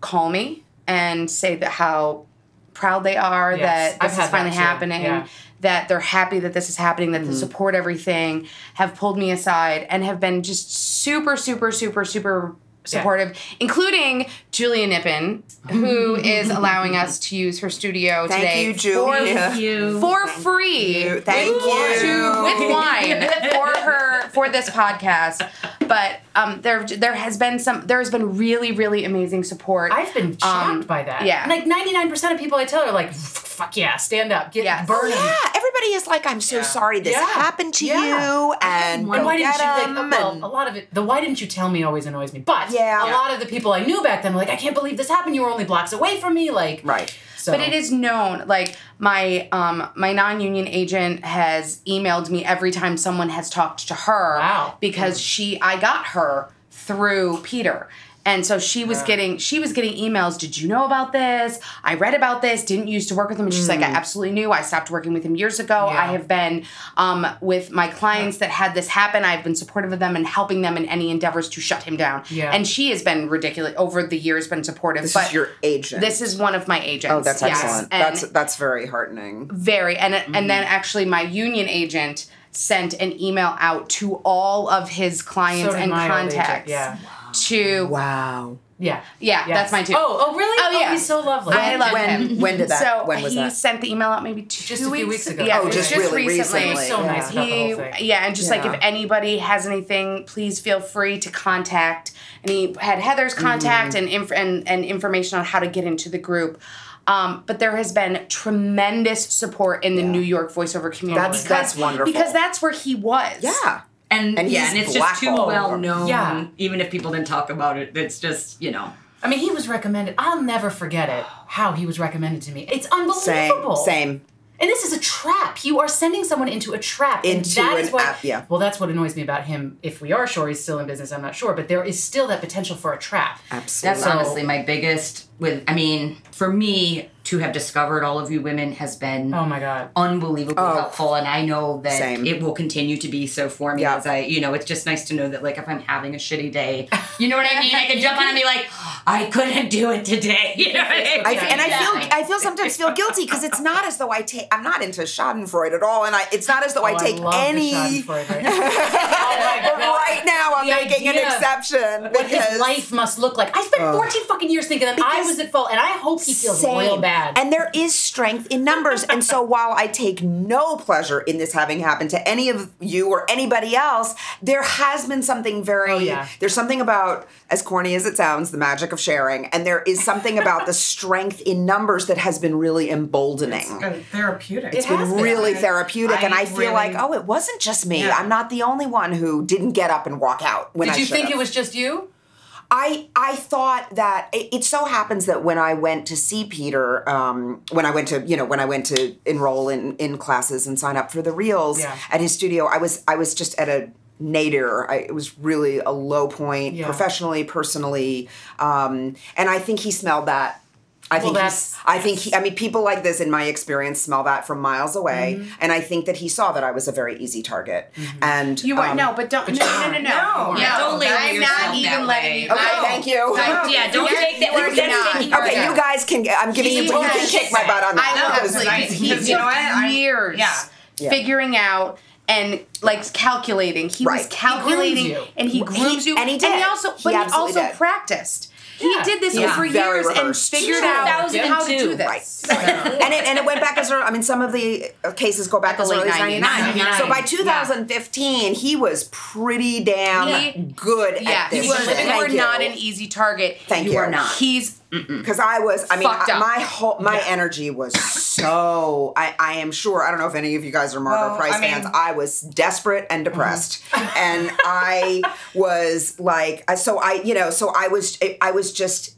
call me and say that how proud they are Yes, that I've this is finally that happening. yeah. That they're happy that this is happening, that Mm-hmm. they support everything, have pulled me aside, and have been just super, super, super, super supportive, including Julia Nippon, who is allowing us to use her studio Thank today you, Julia. for, you. for free you. Thank with, you. to- with wine for her for this podcast. But um, there there has been some there has been really really amazing support. I've been shocked Um, by that. Yeah. Like 99% of people I tell are like, fuck yeah, stand up, get Yes. burn 'em." Yeah, everybody is like, I'm so sorry this Yeah. happened to Yeah. you, and And why didn't you? you 'em, like? Well, a lot of it. The why didn't you tell me always annoys me. But Yeah. a lot of the people I knew back then were like, I can't believe this happened. You were only blocks away from me. Like, right. So, But it is known. Like my um my non-union agent has emailed me every time someone has talked to her. Wow. Because she I got her through Peter. And so she was getting she was getting emails. Did you know about this? I read about this. Didn't used to work with him. And she's like, I absolutely knew. I stopped working with him years ago. Yeah. I have been um, with my clients that had this happen. I've been supportive of them and helping them in any endeavors to shut him down. Yeah. And she has been ridiculous over the years. Been supportive. This but is your agent. This is one of my agents. oh, that's yes. excellent. And that's that's very heartening. very and Mm-hmm. and then actually my union agent sent an email out to all of his clients So and my old agent, contacts yeah. To Wow. yeah. yeah Yes. that's mine too Oh, oh, really? Oh, yeah. he's so lovely. I love when- him. when did that- So when was he that? sent the email out maybe two Just a few weeks ago. Yeah, Oh, it was just really recently. recently. so nice He, yeah, and just like if anybody has anything, please feel free to contact. And he had Heather's contact Mm-hmm. and, inf- and and information on how to get into the group. Um, but there has been tremendous support in the New York voiceover community. That's- because, that's wonderful. Because that's where he was. Yeah. And, And yeah, and it's just too well known. Yeah. Even if people didn't talk about it, it's just you know. I mean, he was recommended. I'll never forget it. How he was recommended to me. It's Same. unbelievable. Same. And this is a trap. You are sending someone into a trap. Into and that is an what, app, yeah. Well, that's what annoys me about him. If we are sure he's still in business, I'm not sure. But there is still that potential for a trap. Absolutely. That's honestly my biggest. With I mean, for me to have discovered all of you women has been Oh my god. unbelievably Oh. helpful, and I know that Same. it will continue to be so for me. Yeah. As I, you know, it's just nice to know that like if I'm having a shitty day, you know what I mean. I can jump on and be like, I couldn't do it today. You know what I mean? I, and I feel I feel sometimes feel guilty because it's not as though I take I'm not into Schadenfreude at all, and I it's not as though oh, I Oh, take love any. Schadenfreude. but Oh my God. right now I'm The making an exception What his because life must look like. I spent 14 fucking years thinking that I was at fault, and I hope he feels Same. real bad. And there is strength in numbers. and so while I take no pleasure in this having happened to any of you or anybody else, there has been something very Oh, yeah. there's something about as corny as it sounds, the magic of sharing. And there is something about the strength in numbers that has been really emboldening. And therapeutic. It's been really therapeutic, and I I feel really- like, oh, it wasn't just me. Yeah. I'm not the only one who didn't get up and walk out when I. Did I you should think it was just you? I I thought that it, it so happens that when I went to see Peter, um, when I went to you know when I went to enroll in in classes and sign up for the reels Yeah. at his studio, I was I was just at a nadir. I, it was really a low point Yeah. professionally, personally, um, and I think he smelled that. I Well, think that's- he's, I think he, I mean people like this in my experience smell that from miles away, Mm-hmm. and I think that he saw that I was a very easy target. And You are um, no, but don't no no no no. No, yeah, don't label I'm not even that letting way. you. Okay, no. thank you. I- Yeah, don't you're- take that you're word. You're not. not. You're Okay, you guys can. I'm giving you. He You can kick my butt on that. I will because- absolutely. He because you know what? I- years yeah. Yeah. figuring out and like calculating. He was calculating He you. and he He- grooms you. and he did. also, He but he also did. Practiced. Yeah. He did this He was over very years and figured out how to do this. Right. and it and it went back as early. I mean, some of the uh, cases go back as early as late 99. 99. So by Yeah. 2015, he was pretty damn He- good Yeah, at this. he was. You Thank were you. not an easy target. Thank you. you. were not. He's because I was. I mean, I- my whole my energy was so. I I am sure. I don't know if any of you guys are Margot Well, Price I mean- fans. I was desperate and mm-hmm. depressed, and I was like, so I you know, so I was I was just.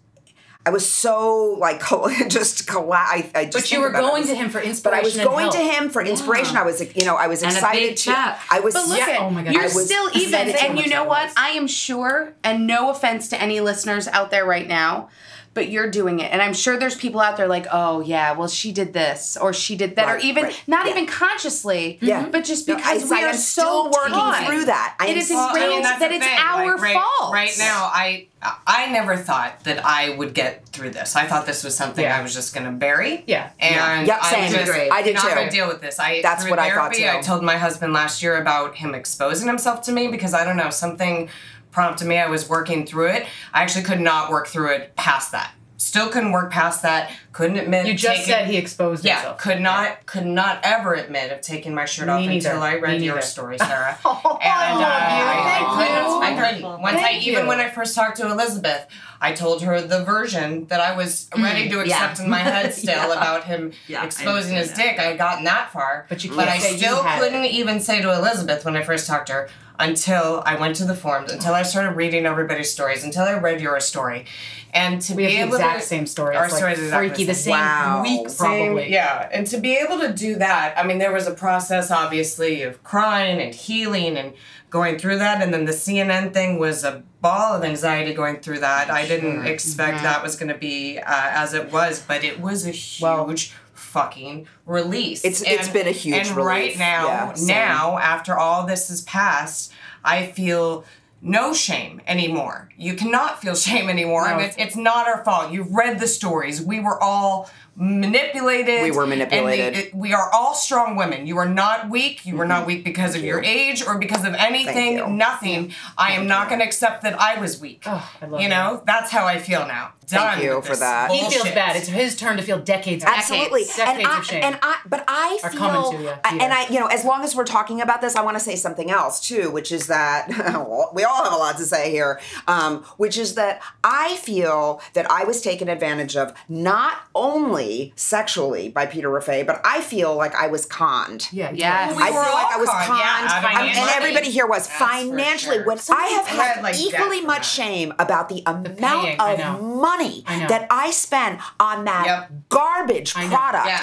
I was so like just colla- I, I just But you were about it. Going was- to him for inspiration. But I was and going to him for inspiration. I was, you know, I was And a excited big to. check. I was. But look Yeah, at oh my God. you're I was still even, and you know what? I am sure, and no offense to any listeners out there right now, but you're doing it, and I'm sure there's people out there like, oh yeah, well she did this or she did that, or even right, not yeah. even consciously, Yeah. but just No, because I- we I are so still working taught. through that. I it is Well, I mean, ingrained that it's thing. our like, right, fault. Right now, I I never thought that I would get through this. I thought this was something Yeah. I was just gonna bury. Yeah. And Yep, I same. just, I did you too. gonna deal with this. I That's what I thought, too. I told my husband last year about him exposing himself to me because I don't know something prompted me. I was working through it. I actually could not work through it past that. still couldn't work past that. Couldn't admit. You just said he exposed Yeah, himself. could not, could not ever admit of taking my shirt Me off neither. until I read Me your neither. story, Sarah. Oh, and uh, I love you. I, Thank I you. I couldn't. Once I even you. when I first talked to Elizabeth, I told her the version that I was ready to Mm, yeah. accept in my head still Yeah. about him Yeah, exposing his understand dick. I had gotten that far, But you but can't I say you still had couldn't it. even say to Elizabeth when I first talked to her until I went to the forums, until I started reading everybody's stories, until I read your story, and to We be have the exact to, same story. Our It's like story is exactly freaky, the same Wow. week same- probably. yeah, and to be able to do that, I mean, there was a process, obviously, of crying and healing and going through that, and then the CNN thing was a ball of anxiety going through that. I didn't expect Mm-hmm. that was going to be uh, as it was, but it was a huge. fucking release. It's- it's been a huge and relief. right now, Yeah, now after all this has passed, I feel no shame anymore. You cannot feel shame anymore. I mean, it's, it's not our fault. You've read the stories. We were all manipulated. We were and they- manipulated. it- we are all strong women. You are not weak. You are not mm-hmm. weak because of your age or because of anything. you. Nothing. I am not going to accept that I was weak. Oh, I love you you. know, that's how I feel now. Thank you with for this that. He feels bad. It's his turn to feel decades. Absolutely, Decades, and decades I of shame. and I, but I Are feel, coming to you, I- and I, you know, as long as we're talking about this, I want to say something else too, which is that we all have a lot to say here, um, which is that I feel that I was taken advantage of not only sexually by Peter Rofé, but I feel like I was conned. yeah, Yes. We I feel like I was conned, conned, yeah, out um, money. and everybody here was That's financially. sure. When Some I have had had, like, equally much shame about the amount paying, of know. Money I that I spend on that Yep. garbage product. Yeah.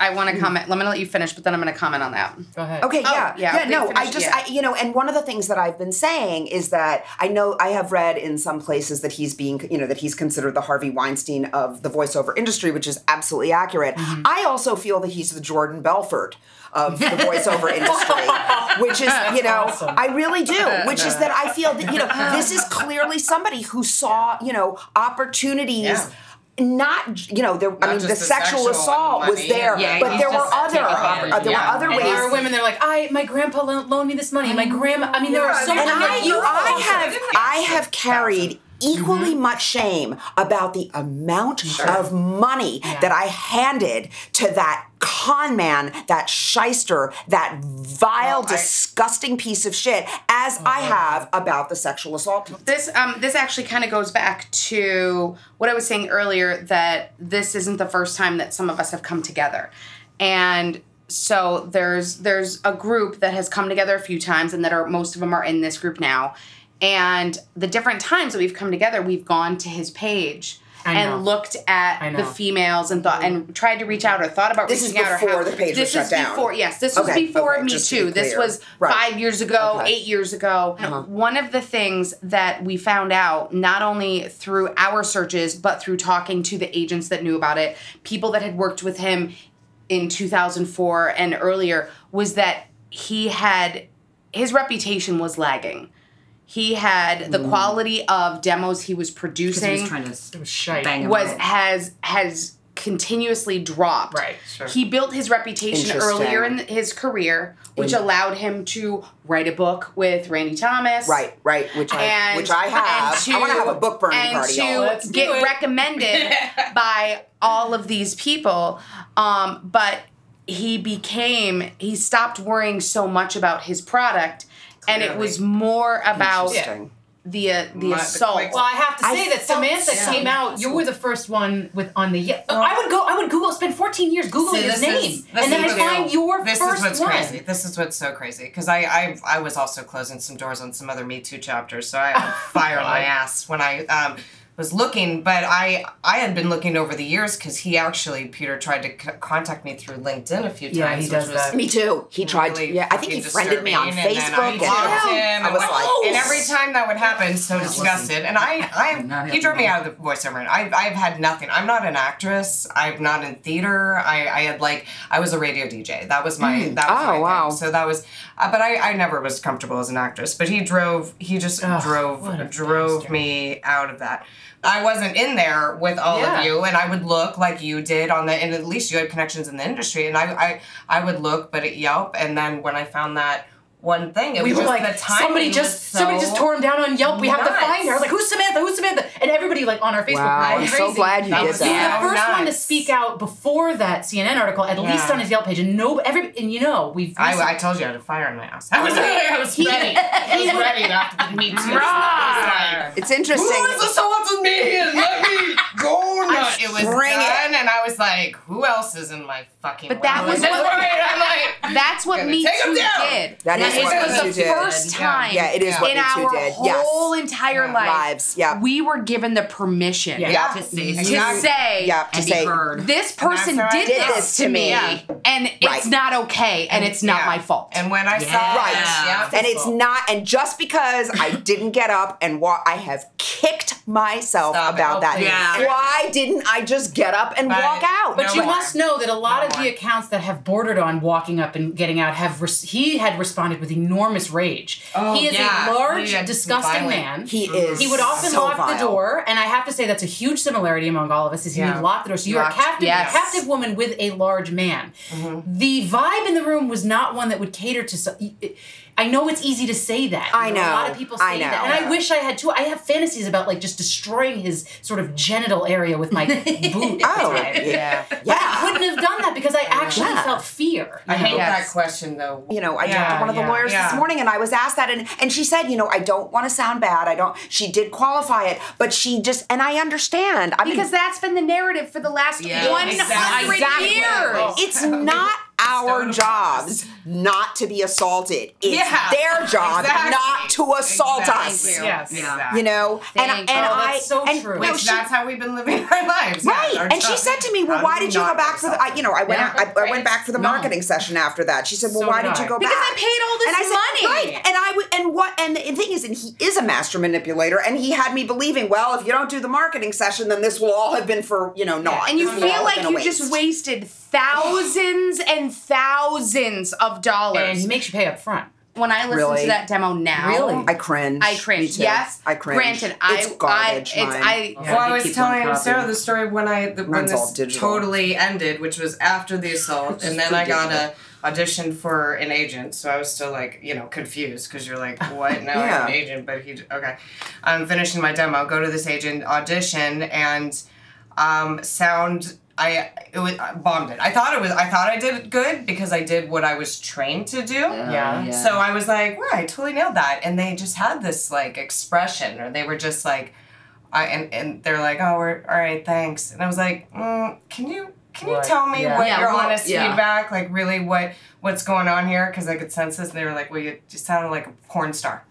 I want to comment. I'm going to let you finish, but then I'm going to comment on that. Go ahead. Okay, Oh, yeah, yeah, yeah, we no, I just, yeah. I, you know, and one of the things that I've been saying is that I know I have read in some places that he's being, you know, that he's considered the Harvey Weinstein of the voiceover industry, which is absolutely accurate. Mm-hmm. I also feel that he's the Jordan Belfort of the voiceover industry, which is, you know, awesome. I really do, which is that I feel that, you know, this is clearly somebody who saw, you know, opportunities. Yeah. Not, you know, there. I mean, the, the sexual sexual assault was there, Yeah, but there were other, taking oppor- advantage, uh, there yeah. were other And ways. there are women that are like, I my grandpa lo- loaned me this money. My grandma. I mean, there are so Yeah, many. I, you I have I have have carried equally much shame about the amount of money that I handed to that con man, that shyster, that vile, Well, I- disgusting piece of shit, as I have about the sexual assault. This um this actually kind of goes back to what I was saying earlier that this isn't the first time that some of us have come together. And so there's there's a group that has come together a few times and that are most of them are in this group now. And the different times that we've come together, we've gone to his page. And looked at the females and thought and tried to reach out or thought about This is reaching out or before how, the page was this shut is down. before yes this was before okay, me just to too be this was Right. five years ago Okay. eight years ago Uh-huh. one of the things that we found out not only through our searches but through talking to the agents that knew about it people that had worked with him in 2004 and earlier was that he had his reputation was lagging he had the quality of demos he was producing he was trying to It was bang was out. has has continuously dropped. Right, sure. He built his reputation earlier in his career, which allowed him to write a book with Randy Thomas. Right, right, which I And, which I have. and to, I want to have a book burning and party. to. Let's do get recommended by all of these people. Um, but he became he stopped worrying so much about his product, and it was more about the uh, the My- assault. Well, I have to I say that Samantha so- came out. You were the first one with on the. Yeah, I would go. I would Google. Spend 14 years googling See, his name, is- and then I what's- find your this first is what's one. crazy. This is what's so crazy because I, I I was also closing some doors on some other Me Too chapters, so I had fire my ass when I um, was looking. But I I had been looking over the years because he actually Peter tried to c- contact me through LinkedIn a few times. Yeah, he does that. Me too. He tried to. really Yeah, I think he friended me on and then Facebook. I and blocked him, I and was went- like, and every time that would happen, so disgusted. And I, Not I, he drove me out of the voiceover. I've, I've had nothing. I'm not an actress. I'm not in theater. I, I had like, I was a radio DJ. That was my, mm. that was Oh, my thing. wow. So that was, uh, but I, I never was comfortable as an actress. But he drove, he just Ugh, drove, drove bastard. me out of that. I wasn't in there with all Yeah. of you, and I would look like you did on the, and at least you had connections in the industry, and I, I, I would look, but at Yelp, and then when I found that one thing. It we was were just like the timing somebody just so somebody just tore him down on Yelp. We have to nuts. find her. Like who's Samantha? Who's Samantha? And everybody like on our Facebook. Wow, I'm so glad you That did was that. the first one to speak out before that CNN article, at least on his Yelp page. And no, every and you know we've. I, I told you I had a fire in my ass. I was, I was He- ready. I was ready after the Me Too. I was It's interesting. Who is this with me? And let me go nuts. It was Bring it. done, and I was like, who else is in my fucking But that way? was That's what- right. I'm like, That's what Gonna Me take 'em Too down. did. That is it what was Me the Too did. first Yeah. time Yeah, it is what in Me Too our did. Yes. whole entire Yeah. life, Lives, yeah. we were given the permission Yeah. Yeah. To say to Exactly. say, Yeah, to and say be heard. this person that's how I did, felt. this to me, Yeah. and it's Right. not okay, and it's not Yeah. my fault. And when I Yeah. saw Right. yeah, And it's not, and just because I didn't get up and walk, I have kicked myself Stop it. about that. please. Yeah. Why didn't I just get up and Right. walk out? But No you more. must know that a lot No of the accounts that have bordered on walking up and getting out have res- he had responded with enormous rage. Oh, he is yeah. a large, He had disgusting violent. man. He is. He would often so lock vile. the door, and I have to say that's a huge similarity among all of us. Is he Yeah. would lock the door, so you're a captive, yes. captive woman with a large man. Mm-hmm. The vibe in the room was not one that would cater to. So, I know it's easy to say that. You I A know. A lot of people say I that, know. and I wish I had too. I have fantasies about like just destroying his sort of genital area with my boot. Oh, time. yeah. But I couldn't have done that because I actually Yeah. felt fear. I hate Yes. that question though. you know, I talked to one of the yeah, lawyers yeah. this morning and I was asked that and, and she said, you know, I don't want to sound bad. I don't she did qualify it, but she just and I understand. I mean Because that's been the narrative for the last Yeah. 100 Exactly. years. it's not our jobs not to be assaulted. It's Yeah. their job Exactly. not to assault Exactly. us. Yes. Exactly. You know, and Thank and you. Oh, I so and, true. no, she- that's how we've been living our lives. yeah, Right. our and she said to me, "Well, why did you go back for the? I, you know, I went. Yeah. out, I, I went back for the No. marketing session after that." She said, "Well, So why did did you go Because back?" Because I paid all this and I said, money. Right. And I would. And what? And the thing is, and he is a master manipulator, and he had me believing, well, if you don't do the marketing session, then this will all have been for you know naught. And you This will all feel like you waste. just wasted thousands and thousands of And dollars. he makes you pay up front. when I listen Really? to that demo now, Really? I cringe. I Me cringe. too. Yes, I cringe. Granted, I, it's garbage. I, it's mine. I. Well, I was telling copy. Sarah the story when I the, when Mine's this totally ended, which was after the assault, and then I got a audition for an agent. So I was still like, you know, confused because you're like, what? Now I have an agent, but he okay. I'm finishing my demo. Go to this agent audition and um, sound. I it was I bombed it. I thought it was. I thought I did it good because I did what I was trained to do. Yeah. yeah. So I was like, wow, I totally nailed that. And they just had this like expression, or they were just like, I and, and they're like, oh, we're all right, thanks. And I was like, mm, can you can you What? tell me Yeah. what Yeah, your well, honest yeah. feedback, like really what what's going on here? Because I could sense this. And they were like, well, you just sounded like a porn star.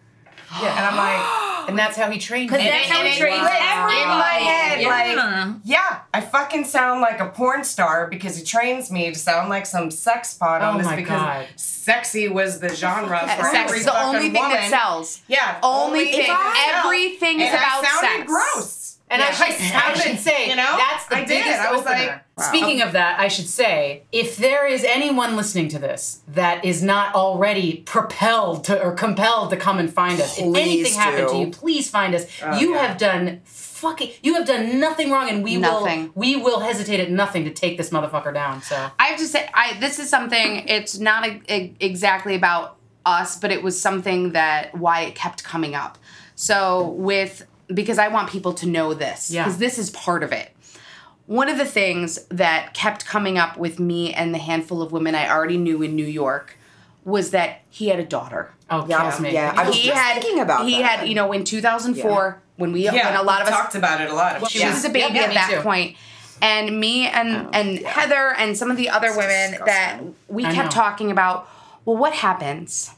Yeah. And I'm like, And that's how he trained. Because me. that's how and we it train in my head, Yeah. like, yeah, I fucking sound like a porn star because he trains me to sound like some sex pot on Oh this because God. sexy was the genre for Sex every is the only thing woman. that sells. Yeah, Only only thing. Everything is And about sounded sex. gross. And Yeah, I, should, I should say, you know, that's the I did. biggest I was opener. like, Speaking of that, I should say, if there is anyone listening to this that is not already propelled to or compelled to come and find us, if Please anything happened to you, please find us. Oh, you yeah. have done fucking, you have done nothing wrong, and we Nothing. will, we will hesitate at nothing to take this motherfucker down. So I have to say, I this is something. It's not e- e- exactly about us, but it was something that why it kept coming up. So with because I want people to know this Yeah. because this is part of it. One of the things that kept coming up with me and the handful of women I already knew in New York was that he had a daughter. oh, Yeah, kills me. yeah, I was he just had thinking about that. he that. had you know in 2004 when we yeah, when a lot of we us talked about it a lot. she yeah. was a baby Yeah, at that too. point. And me and Oh, and Heather and some of the other women that we I kept know. talking about, well, what happens?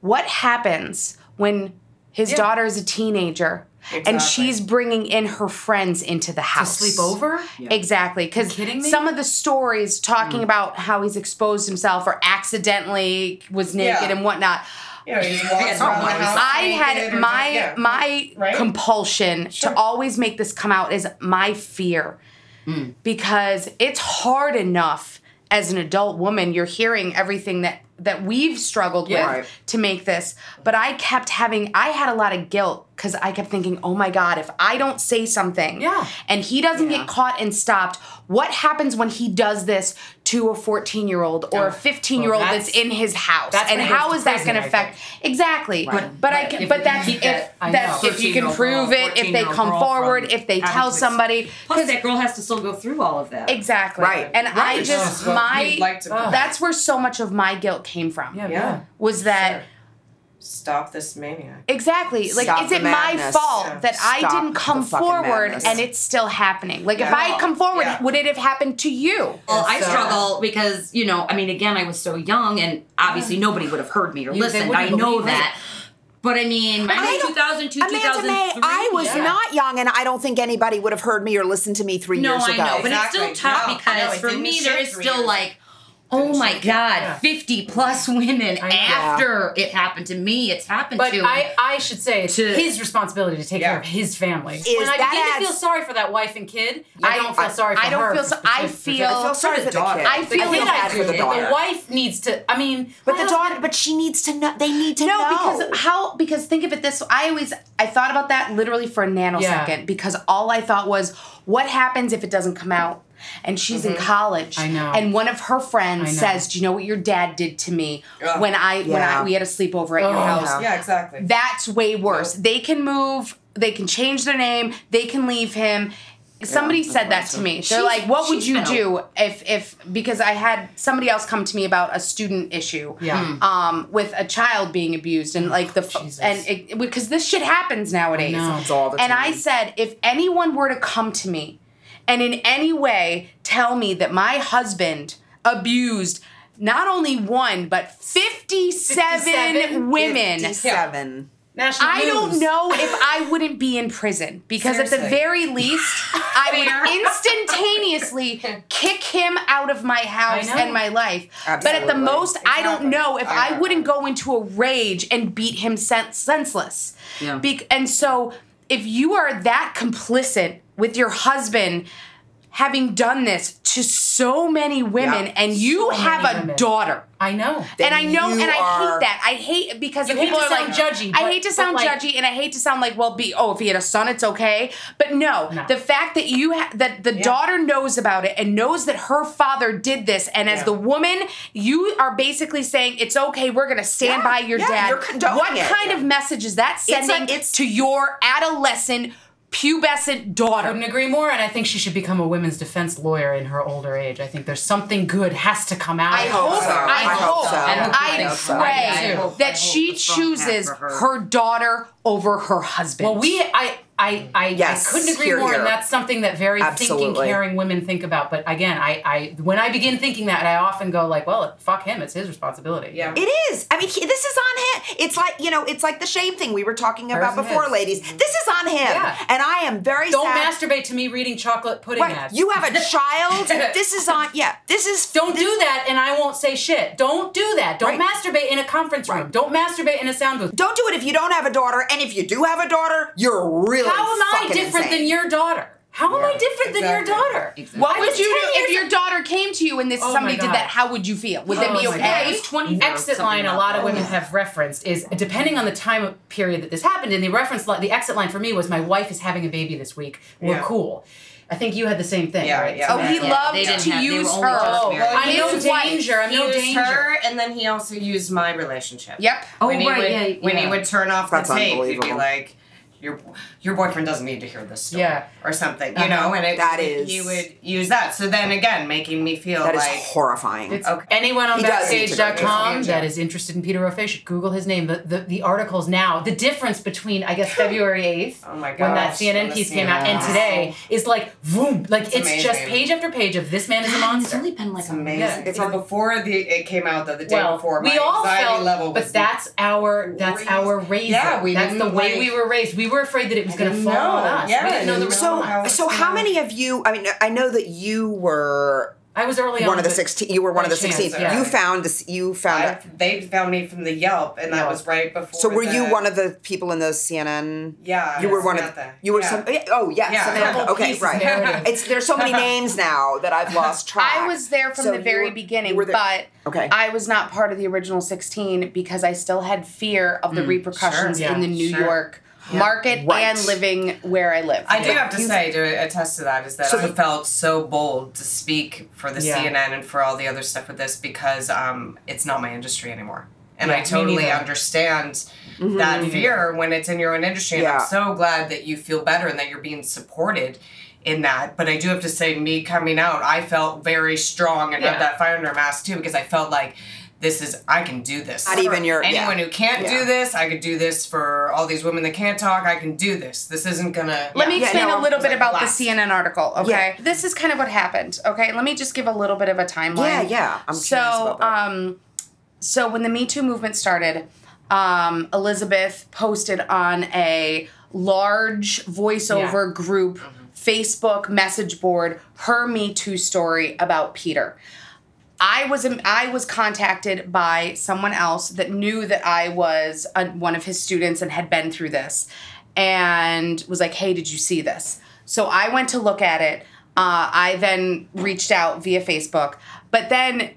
What happens when his Yeah. daughter is a teenager and she's bringing in her friends into the house. To sleep over? Exactly, because some of the stories talking mm. about how he's exposed himself or accidentally was naked Yeah. and whatnot. You know, he just walks around the house I had my yeah. my Right? compulsion Sure. to always make this come out is my fear. Mm. Because it's hard enough as an adult woman, you're hearing everything that that we've struggled Yeah. with Right. to make this. But I kept having I had a lot of guilt cuz I kept thinking, "Oh my god, if I don't say something Yeah. and he doesn't get caught and stopped, what happens when he does this to a 14 year old or a 15 year old Well, that's, that's- in his house. that's and when he how goes to is that going to affect exactly. But but i can If but that's if that- I that know. if you can prove girl, it if they come forward if they tell somebody Plus, that girl has to still go through all of that. exactly. Right. and i just Well, my like to- that's where so much of my guilt came from. Yeah, Yeah. was that Stop this maniac. Exactly. Like, Stop is the it my fault Yeah. that I didn't come forward madness. and it's still happening? Like, if I had come forward, Yeah. would it have happened to you? Well, I struggle because, you know, I mean, again, I was so young and obviously nobody would have heard me or You- listened. I know believe it. that. But I mean, I I mean, 2002, Amanda 2003. May, I was yeah. not young, and I don't think anybody would have heard me or listened to me three No, years I ago. know, but Exactly. it's still tough No, because for me, there is three still years. like, oh my God, Yeah. 50 plus women I know. after it happened to me. It's happened to me. But to. I, I should say it's To- his responsibility to take Yeah. care of his family. Is when I that begin to feel sorry for that wife and kid, I, I- don't feel sorry for I don't her. feel for so- I specific- feel- I feel sorry for the daughter. kid. I feel kid, I bad for the do. daughter. The wife needs to. I mean, But the daughter, but she needs to know. They need to No, know. because how? Because think of it this. I always I thought about that literally for a nanosecond Yeah. because all I thought was, what happens if it doesn't come out? And she's in college. I know. And one of her friends says, "Do you know what your dad did to me Ugh. when I when I we had a sleepover at your Oh. house?" Yeah, exactly. That's way worse. They can move. They can change their name. They can leave him. Somebody said that to me. They're She's- like, "What would you been do if if because I had somebody else come to me about a student issue, Yeah. Hmm. um, with a child being abused and like the Jesus. and because this shit happens nowadays. I know. It's all the And I said, if anyone were to come to me and in any way tell me that my husband abused not only one but 57, 57? women. Fifty-seven. National I don't know if I wouldn't be in prison because at the very least, I would instantaneously kick him out of my house and my life. But at the Absolutely. most, I don't know if I I, wouldn't go into a rage and beat him sen- senseless. Yeah. Bec- and so, if you are that complicit with your husband having done this to so many women, Yeah. and you So have a women. daughter. I know. and I know, and I hate that. I hate because hate people to are sound like judgy, I hate to sound like- judgy, and I hate to sound like, well, be oh, if he had a son, it's okay. But no, No. the fact that you ha- that the daughter knows about it and knows that her father did this, and as the woman, you are basically saying it's okay. We're gonna stand Yeah, by your yeah, dad. what it. kind of message is that sending it's- to your adolescent, pubescent daughter? Couldn't agree more, and I think she should become a women's defense lawyer in her older age. I think there's something good has to come out. I of hope, so. I, I hope hope, so. and I I hope so. pray I hope- I that hope she a strong path chooses her. her daughter over her husband. Well, we, I, I, I, Yes, I couldn't agree hear, more, hear. and that's something that very thinking, caring women think about. But again, I, I, when I begin thinking that, I often go like, well, fuck him. It's his responsibility. Yeah. It is. I mean, he, this is on him. It's like you know, it's like the shame thing we were talking about Hers and before, his. ladies. This is on him, Yeah. and I am very Don't sad. masturbate to me reading chocolate pudding Right, ads. you have a child. this is on. Yeah, this is. Don't do that, and I won't say shit. Don't do that. Don't Right. masturbate in a conference room. Right. Don't masturbate in a sound booth. Don't do it if you don't have a daughter, and if you do have a daughter, you're really. How am I different insane. than your daughter? How am I different than your exactly. daughter? What I would you do if your daughter came to you and this Oh somebody did that? How would you feel? Would that Oh be my okay? God. I was 20 exit line a lot of women have referenced is depending on the time period that this happened and the reference line the exit line for me was my wife is having a baby this week we're Yeah. cool i think you had the same thing Yeah, right yeah. Oh, he Yeah, loved they to have- use her. oh well, i'm no danger i'm no danger her, and then he also used my relationship. Yep. Oh, when he right, would, yeah, When he would turn off That's the tape, he'd be like, "Your your boyfriend doesn't need to hear this story," Yeah. or something, you Uh-huh. know. And it, That is- he would use that. So then again, making me feel That is like horrifying. It's Okay. anyone on He does need backstage.com that is interested in Peter Rofé should Google his name. The, the the articles now, the difference between I guess February eighth, Oh my when that CNN when the piece came out, and today is like boom, like it's, It's just page after page of this man is a monster. It's monster. only been like it's amazing. Yeah. It's before the it came out the, the day well, before. My we all anxiety felt, level but that's our that's crazy. our raising. Yeah, we that's the way like- we were raised. We were afraid that it was going to didn't fall on us. Yeah, we didn't know there was So, how so how gonna- many of you? I mean, I know that you were I was early one on of the but sixteen. You were one of the chance, sixteen. yeah. You found this. You found. I, they found me from the Yelp, and that Yelp. was right before. So were you one of the people in the CNN? Yeah, You were one of. Samantha. You were Yeah. some. Oh yes, Yeah. Samantha. Double Okay, right. narrative. It's there's so many names now that I've lost track. I was there from So the very were- beginning, were but Okay. I was not part of the original 16 because I still had fear of the mm, repercussions Sure. in the New sure. York market Right. and living where I live. I do have to say to attest to that is that So I the- felt so bold to speak for the Yeah. CNN and for all the other stuff with this because um, it's not my industry anymore. And Yeah, I totally neither. understand Mhm. that Me fear when it's in your own industry. And Yeah. I'm so glad that you feel better and that you're being supported in that. But I do have to say, me coming out, I felt very strong and Yeah. had that fire under mask too because I felt like this is I can do this. Not even your- anyone yeah. who can't Yeah. do this, I could do this for all these women that can't talk. I can do this. This isn't gonna. Let me Yeah. explain Yeah, a little bit like about last. the CNN article, okay? This is kind of what happened, okay? Let me just give a little bit of a timeline. Yeah, yeah, I'm so, about um, so when the Me Too movement started, um, Elizabeth posted on a large voiceover group Facebook message board her Me Too story about Peter. I was I was contacted by someone else that knew that I was a, one of his students and had been through this, and was like, "Hey, did you see this?" So I went to look at it. Uh, I then reached out via Facebook, but then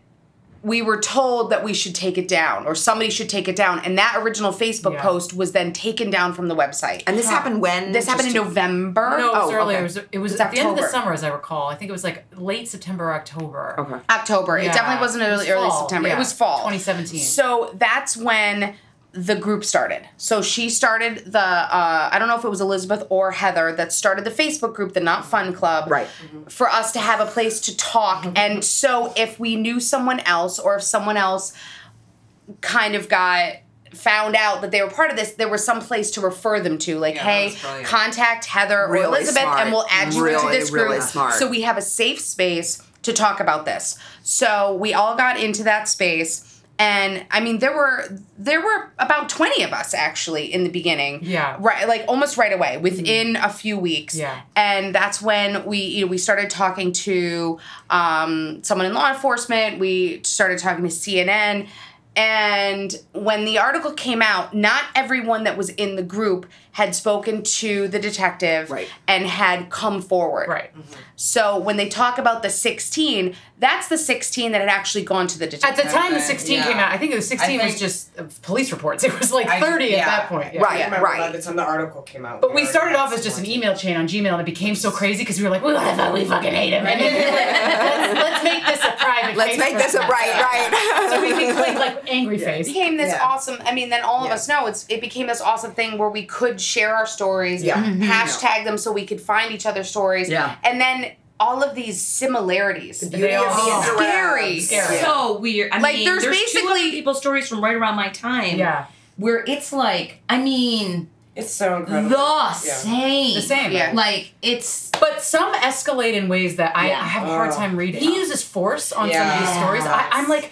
we were told that we should take it down or somebody should take it down, and that original Facebook post was then taken down from the website. And this happened when? This happened in November. No, it was Oh, earlier. okay. It was, it was It's at the end of the summer, as I recall. I think it was like late September, October. Okay. October. It definitely wasn't It was early, early September. yeah. It was fall. 2017. So that's when the group started. So she started the uh, I don't know if it was Elizabeth or Heather that started the Facebook group, the Not Fun Club. Right. For us to have a place to talk. And so if we knew someone else or if someone else kind of got found out that they were part of this, there was some place to refer them to. Like, Yeah, hey, contact Heather or Elizabeth smart. and we'll add you Really, into this group. really. So we have a safe space to talk about this. So we all got into that space. And I mean, there were there were about twenty of us actually in the beginning. Yeah. right, like almost right away, within a few weeks. Yeah. and that's when we you know we started talking to um, someone in law enforcement. We started talking to CNN, and when the article came out, not everyone that was in the group had spoken to the detective and had come forward. Right. So when they talk about the 16, that's the 16 that had actually gone to the detective. At the time the 16 came out, I think it was 16 was just uh, police reports. It was like I- 30 yeah. at that point. I right. By the time the article came out. But we started off as just an email chain on Gmail, and it became so crazy because we were like, we, we fucking hate him. And then like, let's, let's make this a private. Let's make this a- message. right, right. so we became like angry face. It became this Yeah. awesome. I mean, then all of us know it's. It became this awesome thing where we could share our stories, Yeah. Mhm. hashtag them so we could find each other's stories, Yeah. and then all of these similarities. The beauty of the scary. interwebs. So weird. I Like, mean, there's there's, basically- two other people's stories from right around my time. Yeah. Where it's like, I mean, it's so incredible. the Yeah. same. The same. Yeah. Like it's. But some escalate in ways that I, Yeah. I have a hard Oh. time reading. He uses force on some of these stories. I, I'm like,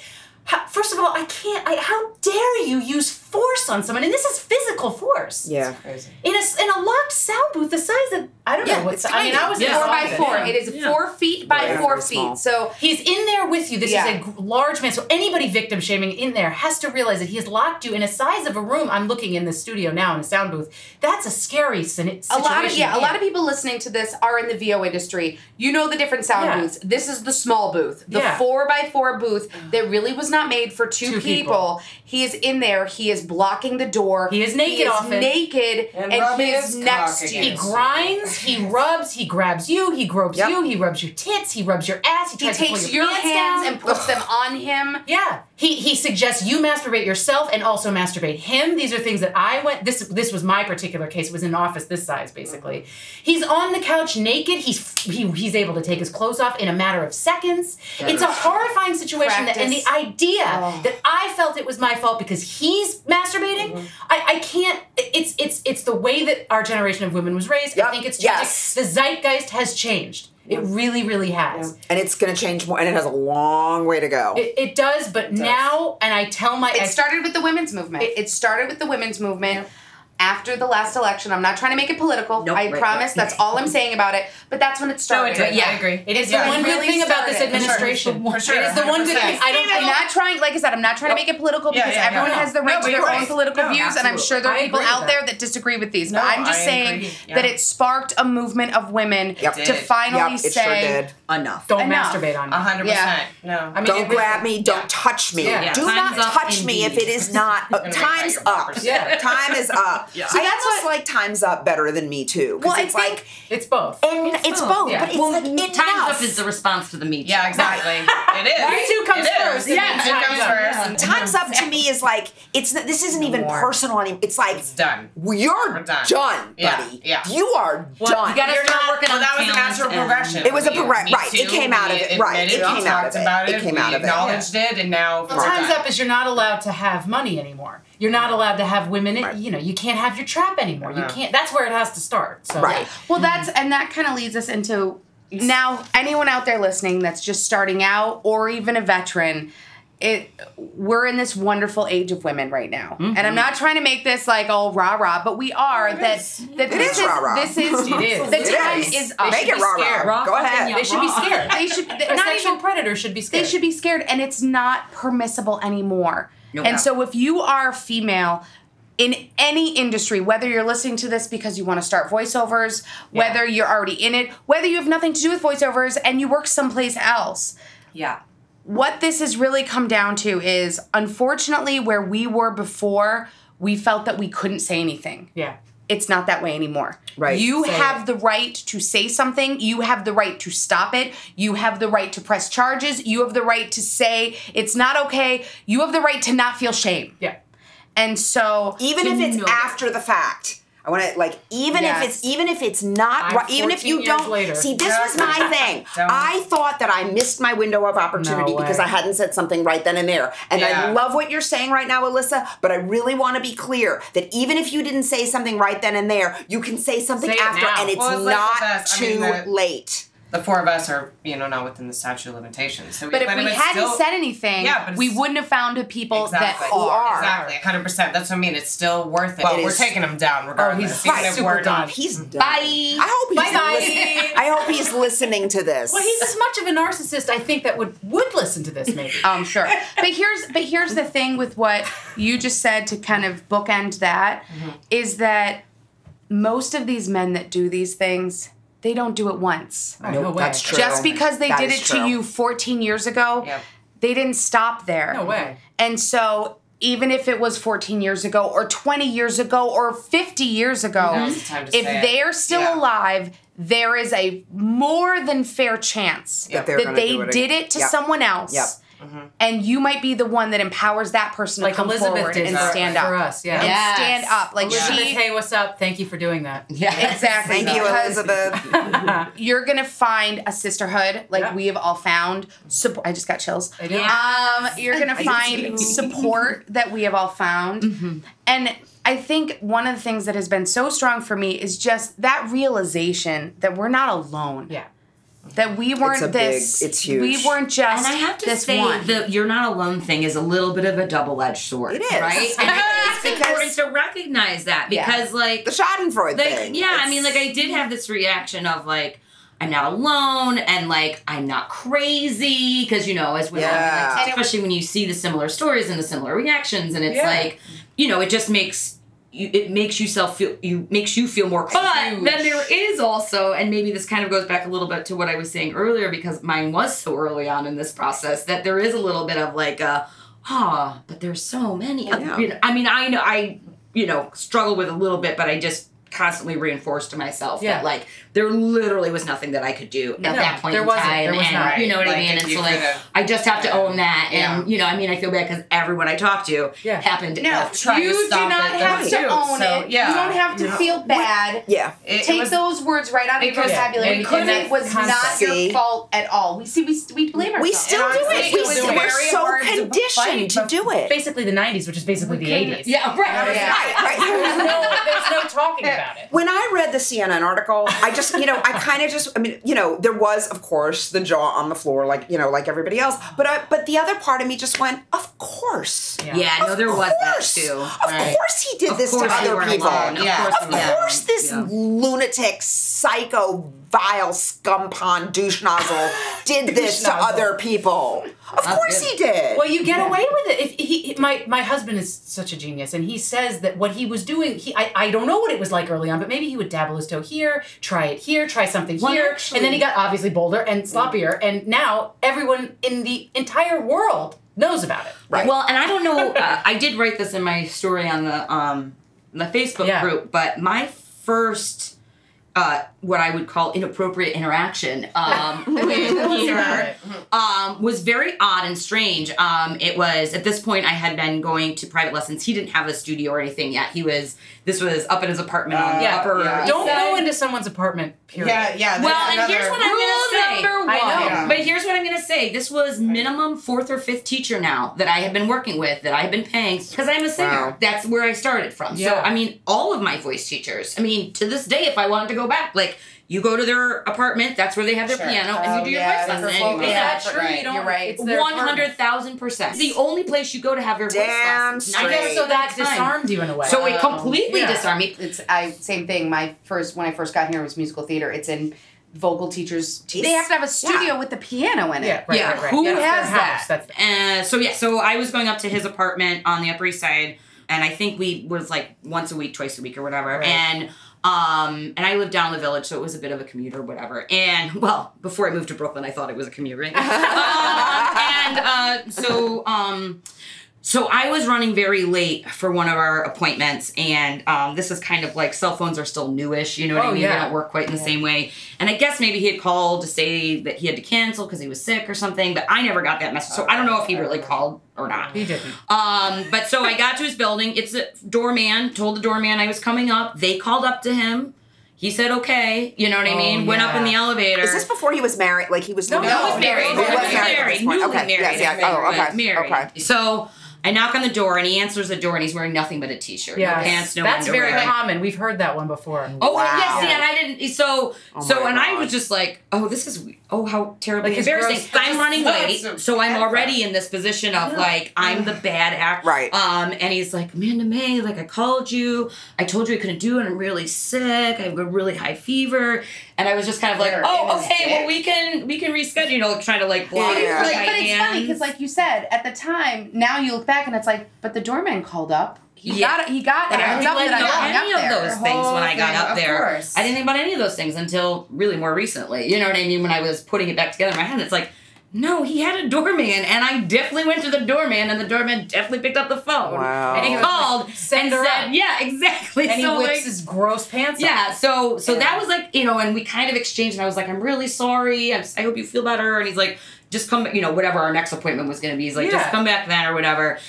first of all, I can't. I, how dare you use force on someone? And this is physical force. Yeah. In a s- in a locked sound booth the size of I don't know Yeah, what's. it's I mean, tiny. I was It's in four the by office. four. Yeah. It is Yeah. four feet by Right. four feet. small. So He's in there with you. This Yeah. is a large man. So anybody victim shaming in there has to realize that he has locked you in a size of a room. I'm looking in the studio now in a sound booth. That's a scary sin- situation. a lot of yeah, a lot of people listening to this are in the VO industry. You know the different sound Yeah. booths. This is the small booth, the Yeah. four by four booth that really was not made for two, Two people. people. He is in there. He is blocking the door. He is naked He is often. naked, And and, rubbing he's his next cock to He grinds, he rubs, he grabs you, he gropes Yep. you, he rubs your tits, he rubs your ass, he He tries to pull takes your, your pants hands down. and puts them on him. Yeah. He he suggests you masturbate yourself and also masturbate him. These are things that I went this this was my particular case. It was in an office this size basically. He's on the couch naked. He's he, he's able to take his clothes off in a matter of seconds. It's a horrifying situation that, and the idea Oh. that I felt it was my fault because he's masturbating, mm-hmm. I, I can't it's it's it's the way that our generation of women was raised. I think it's Yes. The zeitgeist has changed. It really, really has. And it's going to change more, and it has a long way to go. It, it does, but now, and I tell my It ex- started with the women's movement. It, started with the women's movement. After the last election, I'm not trying to make it political. Nope, I right, promise right. that's all I'm saying about it. But that's when it started. did. Yeah, I agree. It is Yeah. the one It good thing about this administration. For sure, It is the one good thing. I don't. I'm not trying, like I said, I'm not trying to make it political because yeah, everyone no, has the right No, to their you're own political No, views, and I'm sure there are people agree with out there that. that disagree with these. No, but I'm just I saying that it sparked a movement of women Yep. to Did. finally yep, it say, sure did. Enough. Don't Enough. masturbate on me. 100. percent No. I mean, Don't grab me. Don't touch me. Do not touch me if it is not. time's up. Yeah. Time is up. See, So I that's almost like Times Up better than Me Too. 'cause Well, I it's think- like It's both. and it's, both, Yeah. but it's well, like Time's enough. Up is the response to the meet. Yeah, exactly. it is. Me Too comes It is. first, and Yeah, then it comes first. Yeah. and- Times Up to me is like it's this isn't even personal anymore. It's like It's done. You're done. done, buddy. yeah. You are Well, done. you gotta You're start not- working well, on that was a natural progression. It was a You- progress- Me right, it came out of it, right, it came out of it. It it. came out of it. acknowledged it, and now Time's. Up is you're not allowed to have money anymore. You're not allowed to have women. In, You know, you can't have your trap anymore. You can't. That's where it has to start. So Right. Well, that's and that kind of leads us into now anyone out there listening that's just starting out or even a veteran. It we're in this wonderful age of women right now, and I'm mm-hmm. not trying to make this like all rah rah, but we are oh, that that It this is rah-rah. This is It is. the It time is. is up. Make it raw, scared. raw. Go ahead. They should be scared. They should A not sexual even predator should be scared. they should be scared and it's not permissible anymore No. and so if you are female in any industry whether you're listening to this because you want to start voiceovers whether you're already in it whether you have nothing to do with voiceovers and you work someplace else Yeah. what this has really come down to is unfortunately where we were before we felt that we couldn't say anything Yeah. It's not that way anymore. Right. You have the right to say something. You have the right to stop it. You have the right to press charges. You have the right to say it's not okay. You have the right to not feel shame. Yeah. And so even if it's after the fact. I want to like even if it's even if it's not right, even if you don't later. see this was my thing. I thought that I missed my window of opportunity No because. I hadn't said something right then and there. And Yeah. I love what you're saying right now, Alyssa. But I really want to be clear that even if you didn't say something right then and there, you can say something Say after, now. and it's Well, not us. I too mean, late. The four of us are, you know, not within the statute of limitations. So but if we hadn't still- said anything, Yeah, but we wouldn't have found the people Exactly. that are. Exactly, 100%. That's what I mean. It's still worth it. Well, we're is- taking him down regardless. he's even super we're done. not. He's done. Bye. I hope he's Bye-bye. I hope he's listening to this. Well, he's as much of a narcissist, I think, that would would listen to this maybe. Um, sure. But here's but here's the thing with what you just said to kind of bookend that is that most of these men that do these things, they don't do it once. Oh, no way. that's true. Just because they That did it true. to you 14 years ago, Yep. they didn't stop there. No way. And so even if it was 14 years ago or 20 years ago or 50 years ago, Now's the time to if they're still Yeah. alive, there is a more than fair chance That they're that they do it did it to Yep. someone else. Yep. And you might be the one that empowers that person Like to come Elizabeth forward did and for- stand for up. us, yeah. And Yes. stand up. Like Elizabeth, she hey, what's up? Thank you for doing that. Yeah. Exactly. Thank you, Elizabeth. You're gonna find a sisterhood like Yeah. we have all found. Support. I just got chills. I do. Um, you're gonna find support that we have all found, Mm-hmm. and I think one of the things that has been so strong for me is just that realization that we're not alone. Yeah. That we weren't a big- this. it's huge. We weren't just. And I have to this say, one. the "you're not alone" thing is a little bit of a double-edged sword. It is. right? And it's Because- important to recognize that Yeah. because, like, the Schadenfreude like thing. yeah, I mean, like I did have this reaction of like. I'm not alone, and like I'm not crazy, because you know, as women, Yeah. like, especially when you see the similar stories and the similar reactions, and it's Yeah. like, you know, it just makes you, it makes yourself feel you makes you feel more. Confused. But Huge. then there is also, and maybe this kind of goes back a little bit to what I was saying earlier, because mine was so early on in this process that there is a little bit of like a, ah, but there's so many. Yeah. I mean, I know I, you know, struggle with a little bit, but I just constantly reinforced to myself Yeah. that like there literally was nothing that I could do at No, that point there in wasn't. time. There was and not. you know what I mean? if And so like could've- I just have to Yeah. own that. And Yeah. you know, I mean I feel bad because everyone I talked to Yeah. happened to no, try you to do not it. have to too, own so, it. yeah. You don't have to You know. feel bad. yeah. It- it Take was- those words right out of your vocabulary, and- and, and it was not your fault at all. We see, we, we blame ourselves. We still do it. We still, we're so conditioned to, do it. Basically the 90s, which is basically the 80s. Yeah, right. Yeah. Right, There's no, there's no talking about it. When I read the CNN article, I just, you know, I kind of just, I mean, you know, there was, of course, the jaw on the floor, like, you know, like everybody else. But I, but the other part of me just went, of course. Yeah, no, Of there was that too. Of Right. course he did Of this to other people. alone. Of Yeah. course Of they weren't. course, this Yeah. lunatic, psycho, vile scumpon douche nozzle did this to nozzle. other people. Of That's course good. he did. Well, you get away with it. If he, my my husband is such a genius, and he says that what he was doing, he I, I don't know what it was like early on, but maybe he would dabble his toe here, try it here, try something Well, here, actually- and then he got obviously bolder and sloppier, and now everyone in the entire world knows about it. Right. Well, and I don't know. Uh, I did write this in my story on the um, the Facebook Yeah. group, but my first uh, what I would call inappropriate interaction um, with Peter um, was very odd and strange. Um, it was at this point I had been going to private lessons. He didn't have a studio or anything yet. He was this was up in his apartment on the yeah, upper. yeah. Don't go into someone's apartment. Period. Yeah, yeah. Well, and here's what I'm gonna say. number I know, one. Yeah. but here's what I'm gonna say. This was minimum fourth or fifth teacher now that I have been working with that I have been paying because I'm a singer. Wow. That's where I started from. So I mean, all of my voice teachers. I mean, to this day, if I wanted to go back, like. You go to their apartment. That's where they have their Sure. piano, and Oh, you do your yeah, voice that's lesson. a Is that true? Right, You don't, you're right. It's their One apartment. hundred thousand percent. The only place you go to have your voice Damn lessons. I guess so that Time. disarmed you in a way. So it completely Yeah. disarmed me. It's I same thing. My first when I first got here was musical theater. It's in vocal teachers. They have to have a studio with the piano in it. Yeah, right, yeah, right, right. who That's their has house. that? That's Uh, so yeah, so I was going up to his apartment on the Upper East Side, and I think we was like once a week, twice a week, or whatever. Right. And um, and I lived down in the village, so it was a bit of a commute or whatever. And well, before I moved to Brooklyn, I thought it was a commute, right? um, and uh, so um. So I was running very late for one of our appointments, and um, this is kind of like cell phones are still newish. You know what Oh, I mean? yeah. They don't work quite in the same way. And I guess maybe he had called to say that he had to cancel because he was sick or something, but I never got that message. So I don't know if he really called or not. He didn't. Um, but so I got to his building. It's a doorman. Told the doorman I was coming up. They called up to him. He said okay. You know what I Oh, mean? Went up in the yeah. elevator. Is this before he was married? Like he was No, living- he was married. He was He was married. at married. this point. Newly Okay. married. Yes, yes. Oh, okay. Married. Okay. So I knock on the door and he answers the door and he's wearing nothing but a t-shirt, Yeah, no pants, no pants. That's underwear. very common. We've heard that one before. Oh Wow. yes, yeah, and I didn't. So Oh so, my and I was just like, oh, this is oh how terribly Like embarrassing. gross- I'm running late, so so I'm already in this position of like I'm the bad act. Right. Um, and he's like, Amanda May, like I called you, I told you I couldn't do it. I'm really sick. I have a really high fever, and I was just kind of like, Where? oh, okay, well we can we can reschedule. You know, trying to like block Yeah. my Like, but it's funny because, like you said, at the time, now you look back and it's like, but the doorman called up. He Yeah. got he got But I heads didn't up think that I about hung any up of there. those things when I got thing, up of there. course. I didn't think about any of those things until really more recently. You know what I mean? When I was putting it back together in my head, it's like, no, he had a doorman, and I definitely went to the doorman, and the doorman definitely picked up the phone. Wow. And he he called like, "Send and her said, up." yeah, exactly. And he whips like, his gross pants. yeah, so so Yeah. that was like you know, and we kind of exchanged, and I was like, I'm really sorry. I'm, I hope you feel better. And he's like, just come, back," you know, whatever our next appointment was going to be. He's like, just come back then or whatever.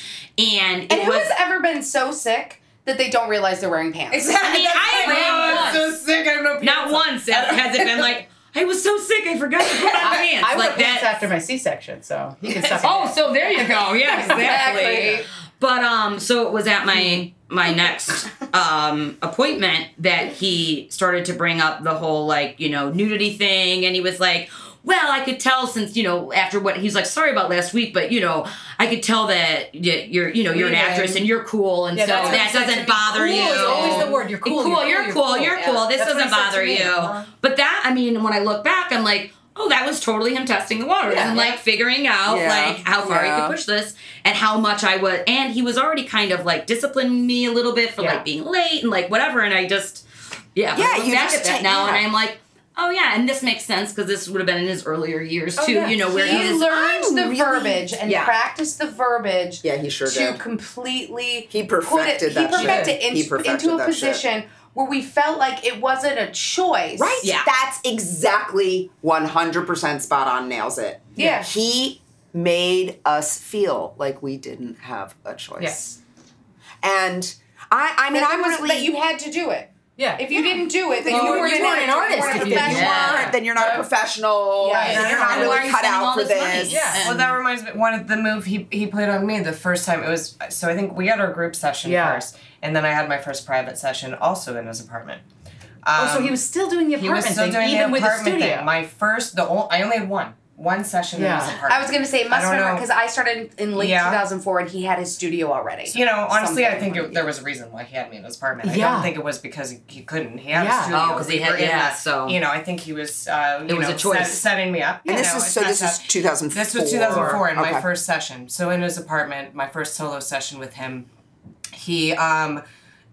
And it And who was. has ever been so sick that they don't realize they're wearing pants? Exactly. I mean, I oh, I'm so sick. I have no Not pants on. once has it been like, I was so sick, I forgot to put on I, pants. I wear like pants after my C-section, so he can suck. Oh, so there you go. Yeah, exactly. Exactly. But um, so it was at my my next um appointment that he started to bring up the whole like you know nudity thing, and he was like. Well, I could tell since you know after what he's like. Sorry about last week, but you know I could tell that you're you know you're an actress and you're cool, and Yeah, so that he said to doesn't bother Cool you. is always the word. You're cool, You're cool. you're You're cool, cool. you're cool. cool. Yeah. This That's doesn't he said to bother you. Uh-huh. But that I mean, when I look back, I'm like, oh, that was totally him testing the waters Yeah. and like figuring out like how far he could push this and how much I was. And he was already kind of like disciplining me a little bit for like being late and like whatever. And I just yeah, Yeah, you back just at that now and. I'm like. Oh yeah, and this makes sense because this would have been in his earlier years Oh, too. yeah. You know where he he learned the oh, really- verbiage and Yeah. practiced the verbiage Yeah, he sure to did. completely He put perfected it, that he perfected shit. in- He perfected into a that shit. position where we felt like it wasn't a choice. Right? Yeah. That's exactly 100% spot on, nails it. Yeah. He made us feel like we didn't have a choice. Yes. And I, I mean, I'm was- really. that you had to do it. Yeah. If you didn't do it, then Well, you you weren't, weren't an an artist You weren't if you didn't. Yeah. then you're not a professional. Yeah, and yeah. you're not Why really cut out for this this. Yeah. Well, that reminds me. One of the move he he played on me the first time it was. So I think we had our group session Yeah. first, and then I had my first private session also in his apartment. oh, so Um, he was still doing the he apartment was still thing, doing even the with the apartment studio. thing. My first, the only, I only had one one session in his Yeah. apartment. I was gonna say, must don't remember because I started in late Yeah. 2004 and he had his studio already. You know, honestly, I think it, there was a reason why he had me in his apartment. I Yeah. don't think it was because he, he couldn't. He had Yeah. a studio. Oh, 'cause he had- were yeah, that- so- you know, I think he was. Uh, you was know, a choice. set- setting me up. And you this know, is so. not This is 2004. This was 2004 in my first session. So in his apartment, my first solo session with him, he um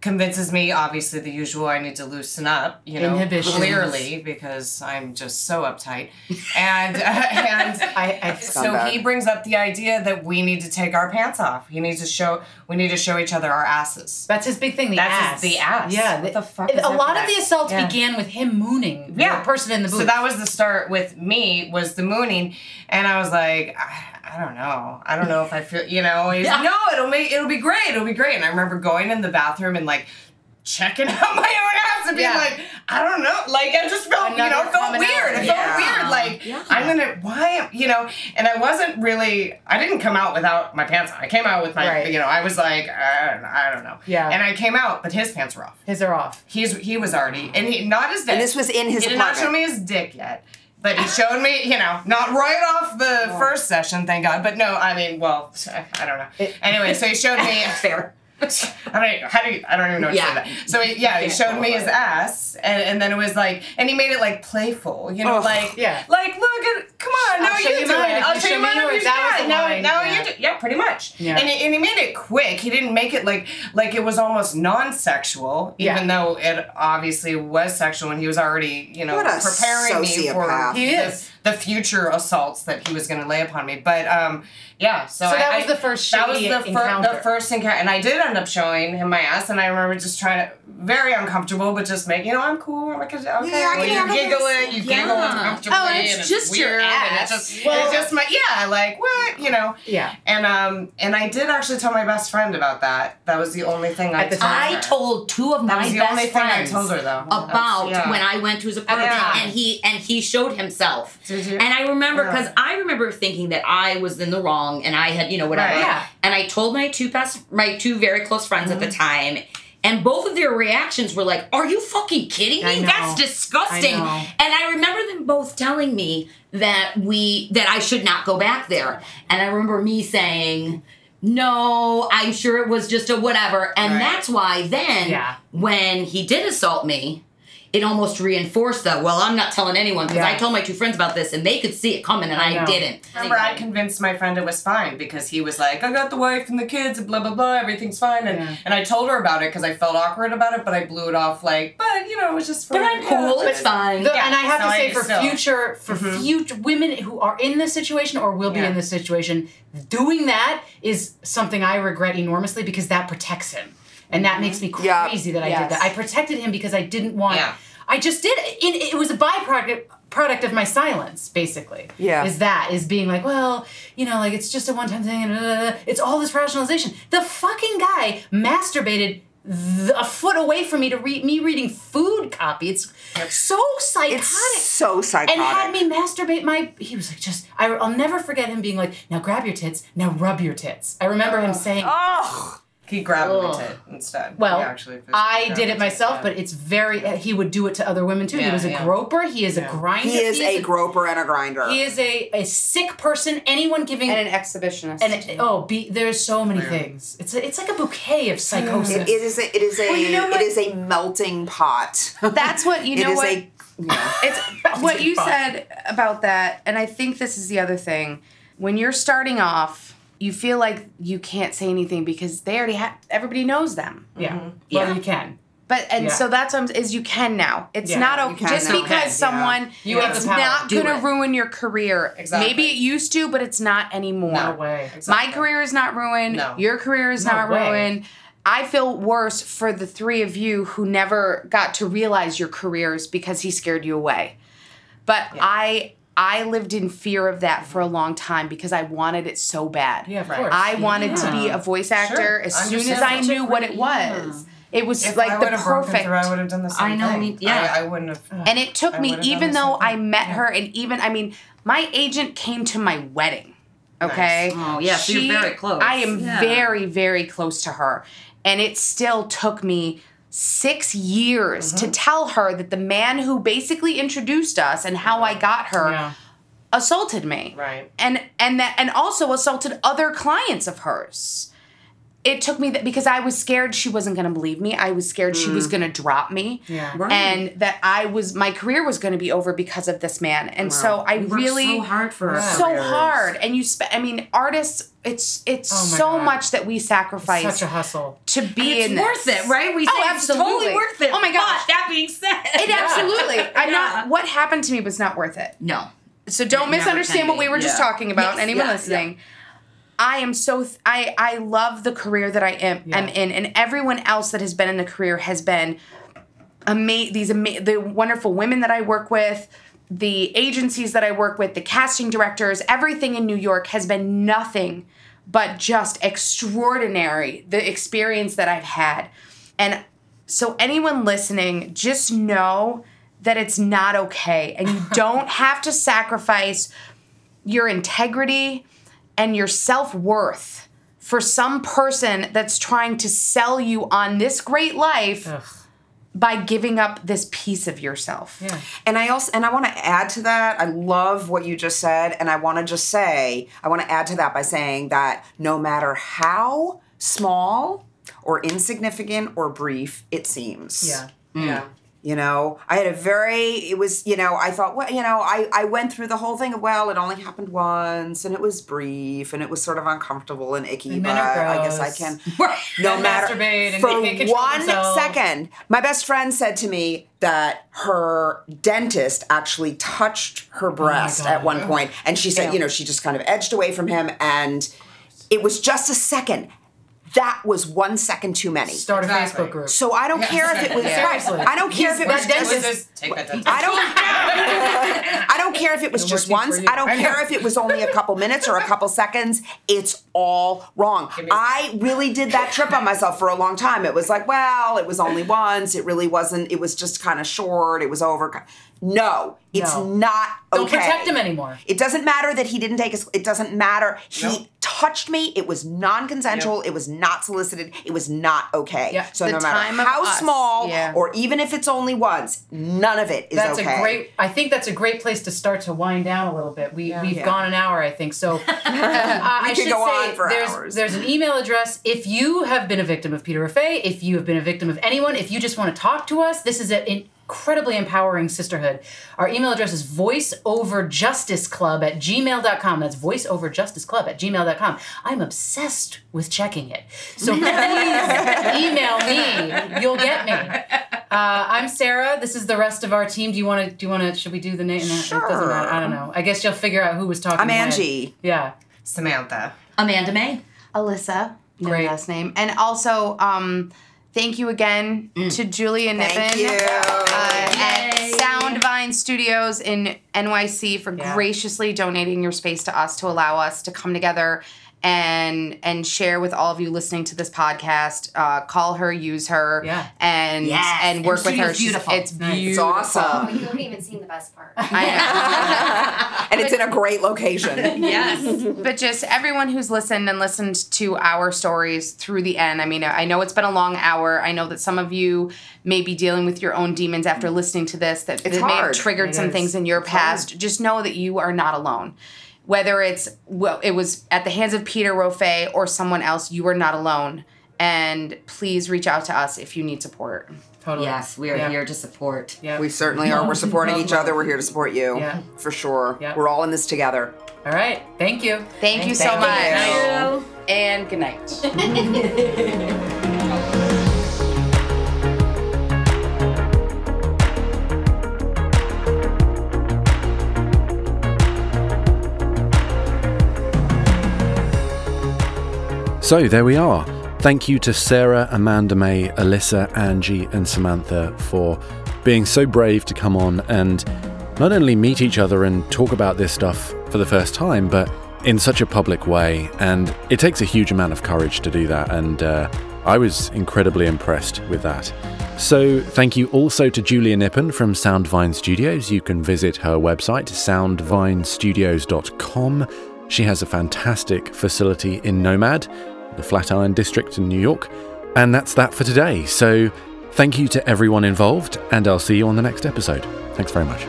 convinces me, obviously the usual, I need to loosen up, you know, clearly because I'm just so uptight, and uh, and I, I so he brings up the idea that we need to take our pants off. He needs to show we need to show each other our asses. That's his big thing. The That's ass. the ass. Yeah. What the, fuck is A lot of the assaults Yeah. began with him mooning Yeah. the person in the booth. So that was the start with me was the mooning, and I was like, I, I don't know, I don't know if I feel, you know, he's Yeah. no, it'll make it'll be great, it'll be great. And I remember going in the bathroom and like checking out my own ass and being Yeah. like, I don't know, like I just felt, you know, it felt weird. commonality. It felt weird. Like Yeah. I'm gonna, why, you know, and I wasn't really, I didn't come out without my pants on. I came out with my, Right. you know, I was like, I, I don't know. Yeah. And I came out, but his pants were off. His are off. He's he was already and he not his dick. And this was in his He did not show me his dick yet. But he showed me, you know, not right off the first session, thank God. But no, I mean, well, I don't know. anyway, so he showed me. Fair. I don't. How do you? I don't even know what Yeah. to say that. So he, yeah, he showed me his qualify. ass, and, and then it was like, and he made it like playful, you know, Ugh. like Yeah. like look at, come on, I'll now you you do mine it. I'll show show you me mine. yours. That yeah, now line. now Yeah. you do. Yeah, pretty much. Yeah. And he, and he made it quick. He didn't make it like like it was almost non-sexual, Yeah. even though it obviously was sexual, and he was already you know What a preparing me for sociopath. He the- is. the future assaults that he was going to lay upon me. But um, yeah, so, So I- that I- was the first that was shitty the, fir- encounter. the first encounter, and I did end up showing him my ass, and I remember just trying to very uncomfortable, but just making you know I'm cool. I'm like, okay, Yeah, I well, can you handle giggle it, you Yeah. giggle uncomfortably, Oh, and it's and just weird, your and ass. it's just, Well- it's just my yeah, like what you know. Yeah. And um and I did actually tell my best friend about that. That was the only thing I At the told time. I her. told two of That my was the best only thing I friends told her, though. about yeah. when I went to his apartment time. and he and he showed himself. Did you? And I remember Yeah. because I remember thinking that I was in the wrong and I had you know whatever. Right. Yeah. And I told my two best my two very close friends Mm-hmm. at the time. And both of their reactions were like, "Are you fucking kidding me? That's disgusting." I. And I remember them both telling me that we that I should not go back there. And I remember me saying, "No, I'm sure it was just a whatever." And Right. that's why then Yeah. when he did assault me, it almost reinforced that. Well, I'm not telling anyone because Yeah. I told my two friends about this and they could see it coming and I I, didn't. Remember, I convinced my friend it was fine because he was like, "I got the wife and the kids and blah blah blah, everything's fine." And Yeah. and I told her about it because I felt awkward about it, but I blew it off like, "But you know, it was just for." But I'm cool. yeah." it's fine. The- Yeah, and I have so to I say, for still- future, for mm-hmm. future women who are in this situation or will be in this situation, doing that is something I regret enormously because that protects him, and that makes me Yeah. crazy that I Yes. did that. I protected him because I didn't want. Yeah. I just did. It, it was a byproduct product of my silence, basically. Yeah. Is that is being like, well, you know, like it's just a one time thing, and uh, it's all this rationalization. The fucking guy masturbated. th- A foot away from me to read me reading food copy. It's so psychotic It's so psychotic. and had me masturbate my he was like just I, i'll never forget him being like now grab your tits now rub your tits i remember him saying Oh, He grabbed Ugh. my tit instead. well He actually i did it myself yeah. but it's very uh, he would do it to other women too he was a yeah. groper he is a grinder he is a groper and a grinder. he is a, a sick person anyone giving and an exhibitionist. and it- oh be, there's so many things it's a, it's like a bouquet of psychosis It, it is a it is a Well, you know it is a melting pot. That's what you know. is what a you it's what you said about that, and I think this is the other thing. When you're starting off, you feel like you can't say anything because they already have everybody knows them. yeah Mm-hmm. well Yeah. you can But and Yeah. so that's what I'm, is you can now. It's Yeah, not okay just now. because Okay, someone You have it's the not Do gonna it. ruin your career. Exactly. Maybe it used to, but it's not anymore. no way Exactly. My career is not ruined. No. Your career is No not way. ruined. I feel worse for the three of you who never got to realize your careers because he scared you away. But I I lived in fear of that for a long time because I wanted it so bad. Yeah, of Right. course. I wanted to be a voice actor Sure. as soon as I knew what it was. It was If like I the would have broken perfect. through, I would have done the same I know, thing. me- yeah. I, I wouldn't have. And it took I me, even though I thing. met her, and even, I mean, my agent came to my wedding. Okay. Oh, yeah, so you're very close. I am Yeah. very, very close to her. And it still took me six years Mm-hmm. to tell her that the man who basically introduced us and how I got her Yeah. assaulted me. Right. And and that and also assaulted other clients of hers. it took me that because I was scared she wasn't going to believe me. I was scared she was Mm. going to drop me. Yeah. Right. And that I was my career was going to be over because of this man. And so I We really so hard for our so careers. hard. And you spend I mean artists it's it's Oh so God. much that we sacrifice It's Such a hustle. to be And in it's worth this. it, right? We oh, say oh, it's absolutely. totally worth it. Oh my gosh. But that being said, It absolutely. I'm Yeah. not what happened to me was not worth it. No. So don't It misunderstand what we be. were just Yeah. talking about. Yes, Anyone yeah, listening. I am so th- I I love the career that I am am in, and everyone else that has been in the career has been amazing. these ama- the wonderful women that I work with, the agencies that I work with, the casting directors, everything in New York has been nothing but just extraordinary. The experience that I've had, and so anyone listening, just know that it's not okay, and you don't have to sacrifice your integrity and your self worth for some person that's trying to sell you on this great life by giving up this piece of yourself. Yeah. And I also and I want to add to that. I love what you just said, and I want to just say I want to add to that by saying that no matter how small or insignificant or brief it seems. Yeah. Mm. Yeah. You know, I had a very, it was, you know, I thought, well, you know, I, I went through the whole thing of, well, it only happened once and it was brief and it was sort of uncomfortable and icky, And but I guess I can, no matter, masturbate and for one themselves. second, my best friend said to me that her dentist actually touched her oh breast at one point and she said, Ew. you know, she just kind of edged away from him and it was just a second. That was one second too many. Start a Facebook group. So I don't care if it was Yeah. right. I don't care if it was That just. Take that to I don't. I don't care if it was Been just once. I don't I care if it was only a couple minutes or a couple seconds. It's all wrong. I really did that trip on myself for a long time. It was like, well, it was only once. It really wasn't. It was just kind of short. It was over. No, it's No. not okay. Don't protect him anymore. It doesn't matter that he didn't take his. It doesn't matter. He touched me. It was non-consensual. It was not solicited. It was not okay. Yeah. So The no matter time of how us. small, Yeah. or even if it's only once, none of it is That's okay. a great. I think that's a great place to start to wind down a little bit. We we've Yeah. gone an hour, I think. So uh, I should go say on for there's hours. there's an email address. If you have been a victim of Peter Rofé, if you have been a victim of anyone, if you just want to talk to us, this is an incredibly empowering sisterhood. Our email address is voiceoverjusticeclub at gmail.com. That's voiceoverjusticeclub at gmail.com. I'm obsessed with checking it. So please email me. You'll get me. Uh, I'm Sarah. This is the rest of our team. Do you want to? Do you want to? Should we do the name? It doesn't matter. I don't know. I guess you'll figure out who was talking. I'm when. Angie. Yeah. Samantha. Amanda May. Alyssa, no Great. last name. And also, um, thank you again to Julia Nippon Thank uh, at Soundvine Studios in NYC for Yeah. graciously donating your space to us to allow us to come together and and share with all of you listening to this podcast. Uh, call her, use her, Yeah. and Yes, and and work the with her. studio's She's- beautiful. It's Nice. It's awesome. Oh, you haven't even seen the best part. I and it's in a great location. Yes. but just everyone who's listened and listened to our stories through the end. I mean, I know it's been a long hour. I know that some of you may be dealing with your own demons after listening to this, that, It's that may have hard. triggered It some is. things in your past. Just know that you are not alone. Whether it's well, it was at the hands of Peter Rofé or someone else, you are not alone. And please reach out to us if you need support. Totally. Yes, we are Yeah. here to support. Yeah. We certainly are. We're supporting each other. We're here to support you. Yeah. For sure. Yeah. We're all in this together. All right. Thank you. Thank you so Thank much. you. And good night. So there we are. Thank you to Sarah, Amanda May, Alyssa, Angie, and Samantha for being so brave to come on and not only meet each other and talk about this stuff for the first time, but in such a public way. And it takes a huge amount of courage to do that. And uh, I was incredibly impressed with that. So, thank you also to Julia Nippon from Soundvine Studios. You can visit her website, soundvinestudios.com. She has a fantastic facility in Nomad, the Flatiron District in New York. And that's that for today. So, thank you to everyone involved, and I'll see you on the next episode. Thanks very much.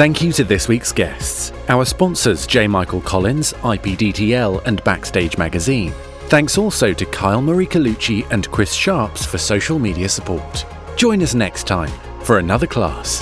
Thank you to this week's guests, our sponsors J. Michael Collins, IPDTL, and Backstage Magazine. Thanks also to Kyle Marie Colucci and Chris Sharps for social media support. Join us next time for another class.